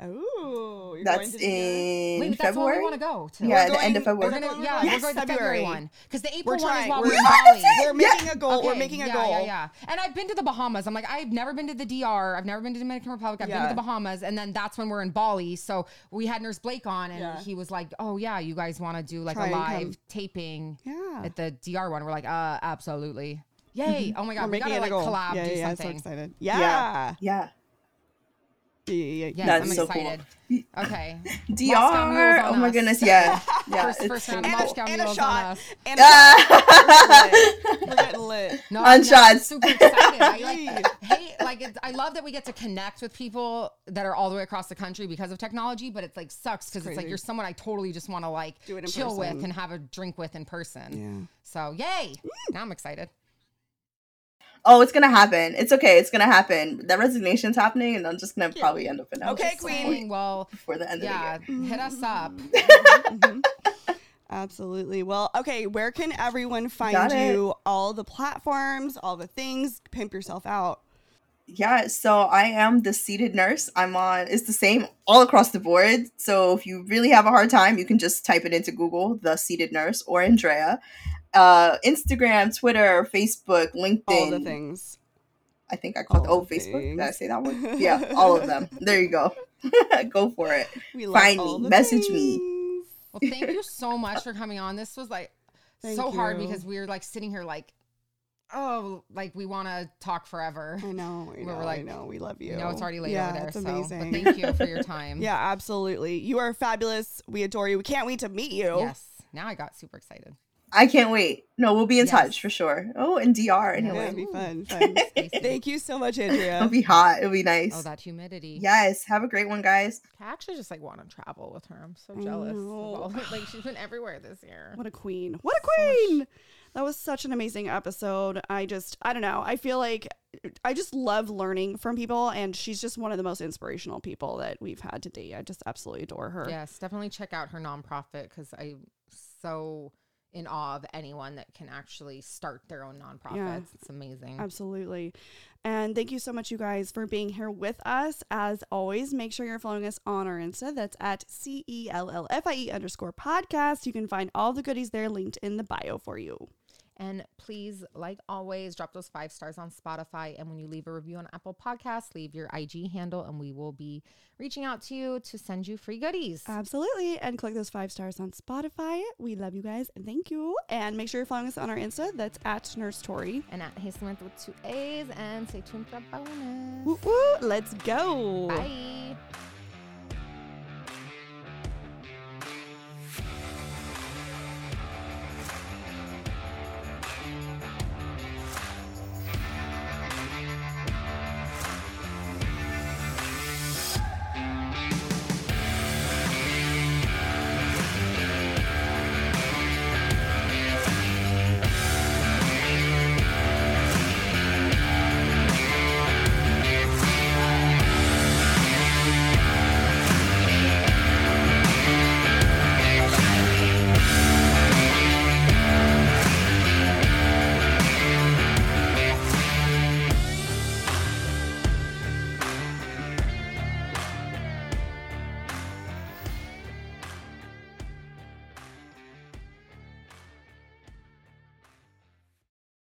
Oh, you're that's going to in Wait, but that's what we want to go to. yeah We're the end of going- We're february gonna, yeah, to- we're Yes, going to the February. February one because the April We're one is trying. while We're, we're in Bali. we're making a goal. We're making a yeah, goal. Yeah, yeah. And I've been to the Bahamas. I'm like, I've never been to the DR. I've never been to Dominican Republic. I've been to the Bahamas. And then that's when we're in Bali. So we had Nurse Blake on, and Yeah. he was like, "Oh yeah, you guys want to do like Try a live taping Yeah. at the DR one?" We're like, "Uh, absolutely." Yay! Mm-hmm. Oh my god, We're we making gotta it a like goal. collab, yeah, do yeah, yeah, something. So excited. Yeah. Yeah. yeah Yeah. yeah, Yes, That's I'm so cool. excited. Okay. dr Moscow Mule's oh my us. goodness yeah yeah first, it's first so round of cool. Moscow And a shot. And a shot. We're getting lit. No, On I'm, no, shots. super excited. I like, hey, like it's, I love that we get to connect with people that are all the way across the country because of technology. But it's like sucks because it's like you're someone I totally just want to like Do it chill person. with and have a drink with in person. Yeah. So yay! Now I'm excited. Oh it's gonna happen it's okay it's gonna happen that resignation's happening and i'm just gonna probably end up in Okay, queen. Saying, well, before the end yeah, of the year hit us up. Absolutely. Well, okay, where can everyone find Got it. you? All the platforms, all the things, pimp yourself out. Yeah, so I am the seated nurse. I'm on, it's the same all across the board. So if you really have a hard time, you can just type it into Google, the seated nurse or Andrea. Uh, Instagram, Twitter, Facebook, LinkedIn. All the things. I think I called, All oh, the Facebook. Did I say that one? Yeah, all of them. There you go. go for it. We love Find all me, the message me. Well, thank you so much for coming on. This was like Thank so hard because we were like sitting here like, oh, like we want to talk forever. I know. We know. were I like, know. We love you. No, it's already late yeah, over there. It's so, amazing. But thank you for your time. yeah, absolutely. You are fabulous. We adore you. We can't wait to meet you. Yes. Now I got super excited. I can't wait. No, we'll be in Yes. touch for sure. Oh, and DR Yeah, anyway. it'd be fun. fun. Thank you so much, Andrea. It'll be hot. It'll be nice. Oh, that humidity. yes. Have a great one, guys. I actually just like want to travel with her. I'm so jealous. of all- like she's been everywhere this year. What a queen. What a queen. That was such an amazing episode. I just, I don't know. I feel like I just love learning from people, and she's just one of the most inspirational people that we've had to date. I just absolutely adore her. Yes, definitely check out her nonprofit because I'm so in awe of anyone that can actually start their own nonprofits. Yeah. It's amazing. Absolutely. And thank you so much, you guys, for being here with us. As always, make sure you're following us on our Insta. That's at C E L L F I E underscore podcast. You can find all the goodies there linked in the bio for you. And please, like always, drop those five stars on Spotify. And when you leave a review on Apple Podcasts, leave your IG handle, and we will be reaching out to you to send you free goodies. Absolutely. And click those five stars on Spotify. We love you guys and thank you. And make sure you're following us on our Insta. That's at Nurse Tori. and at Hey Samantha with two A's, and stay tuned for a bonus. Woo woo. Let's go. Bye.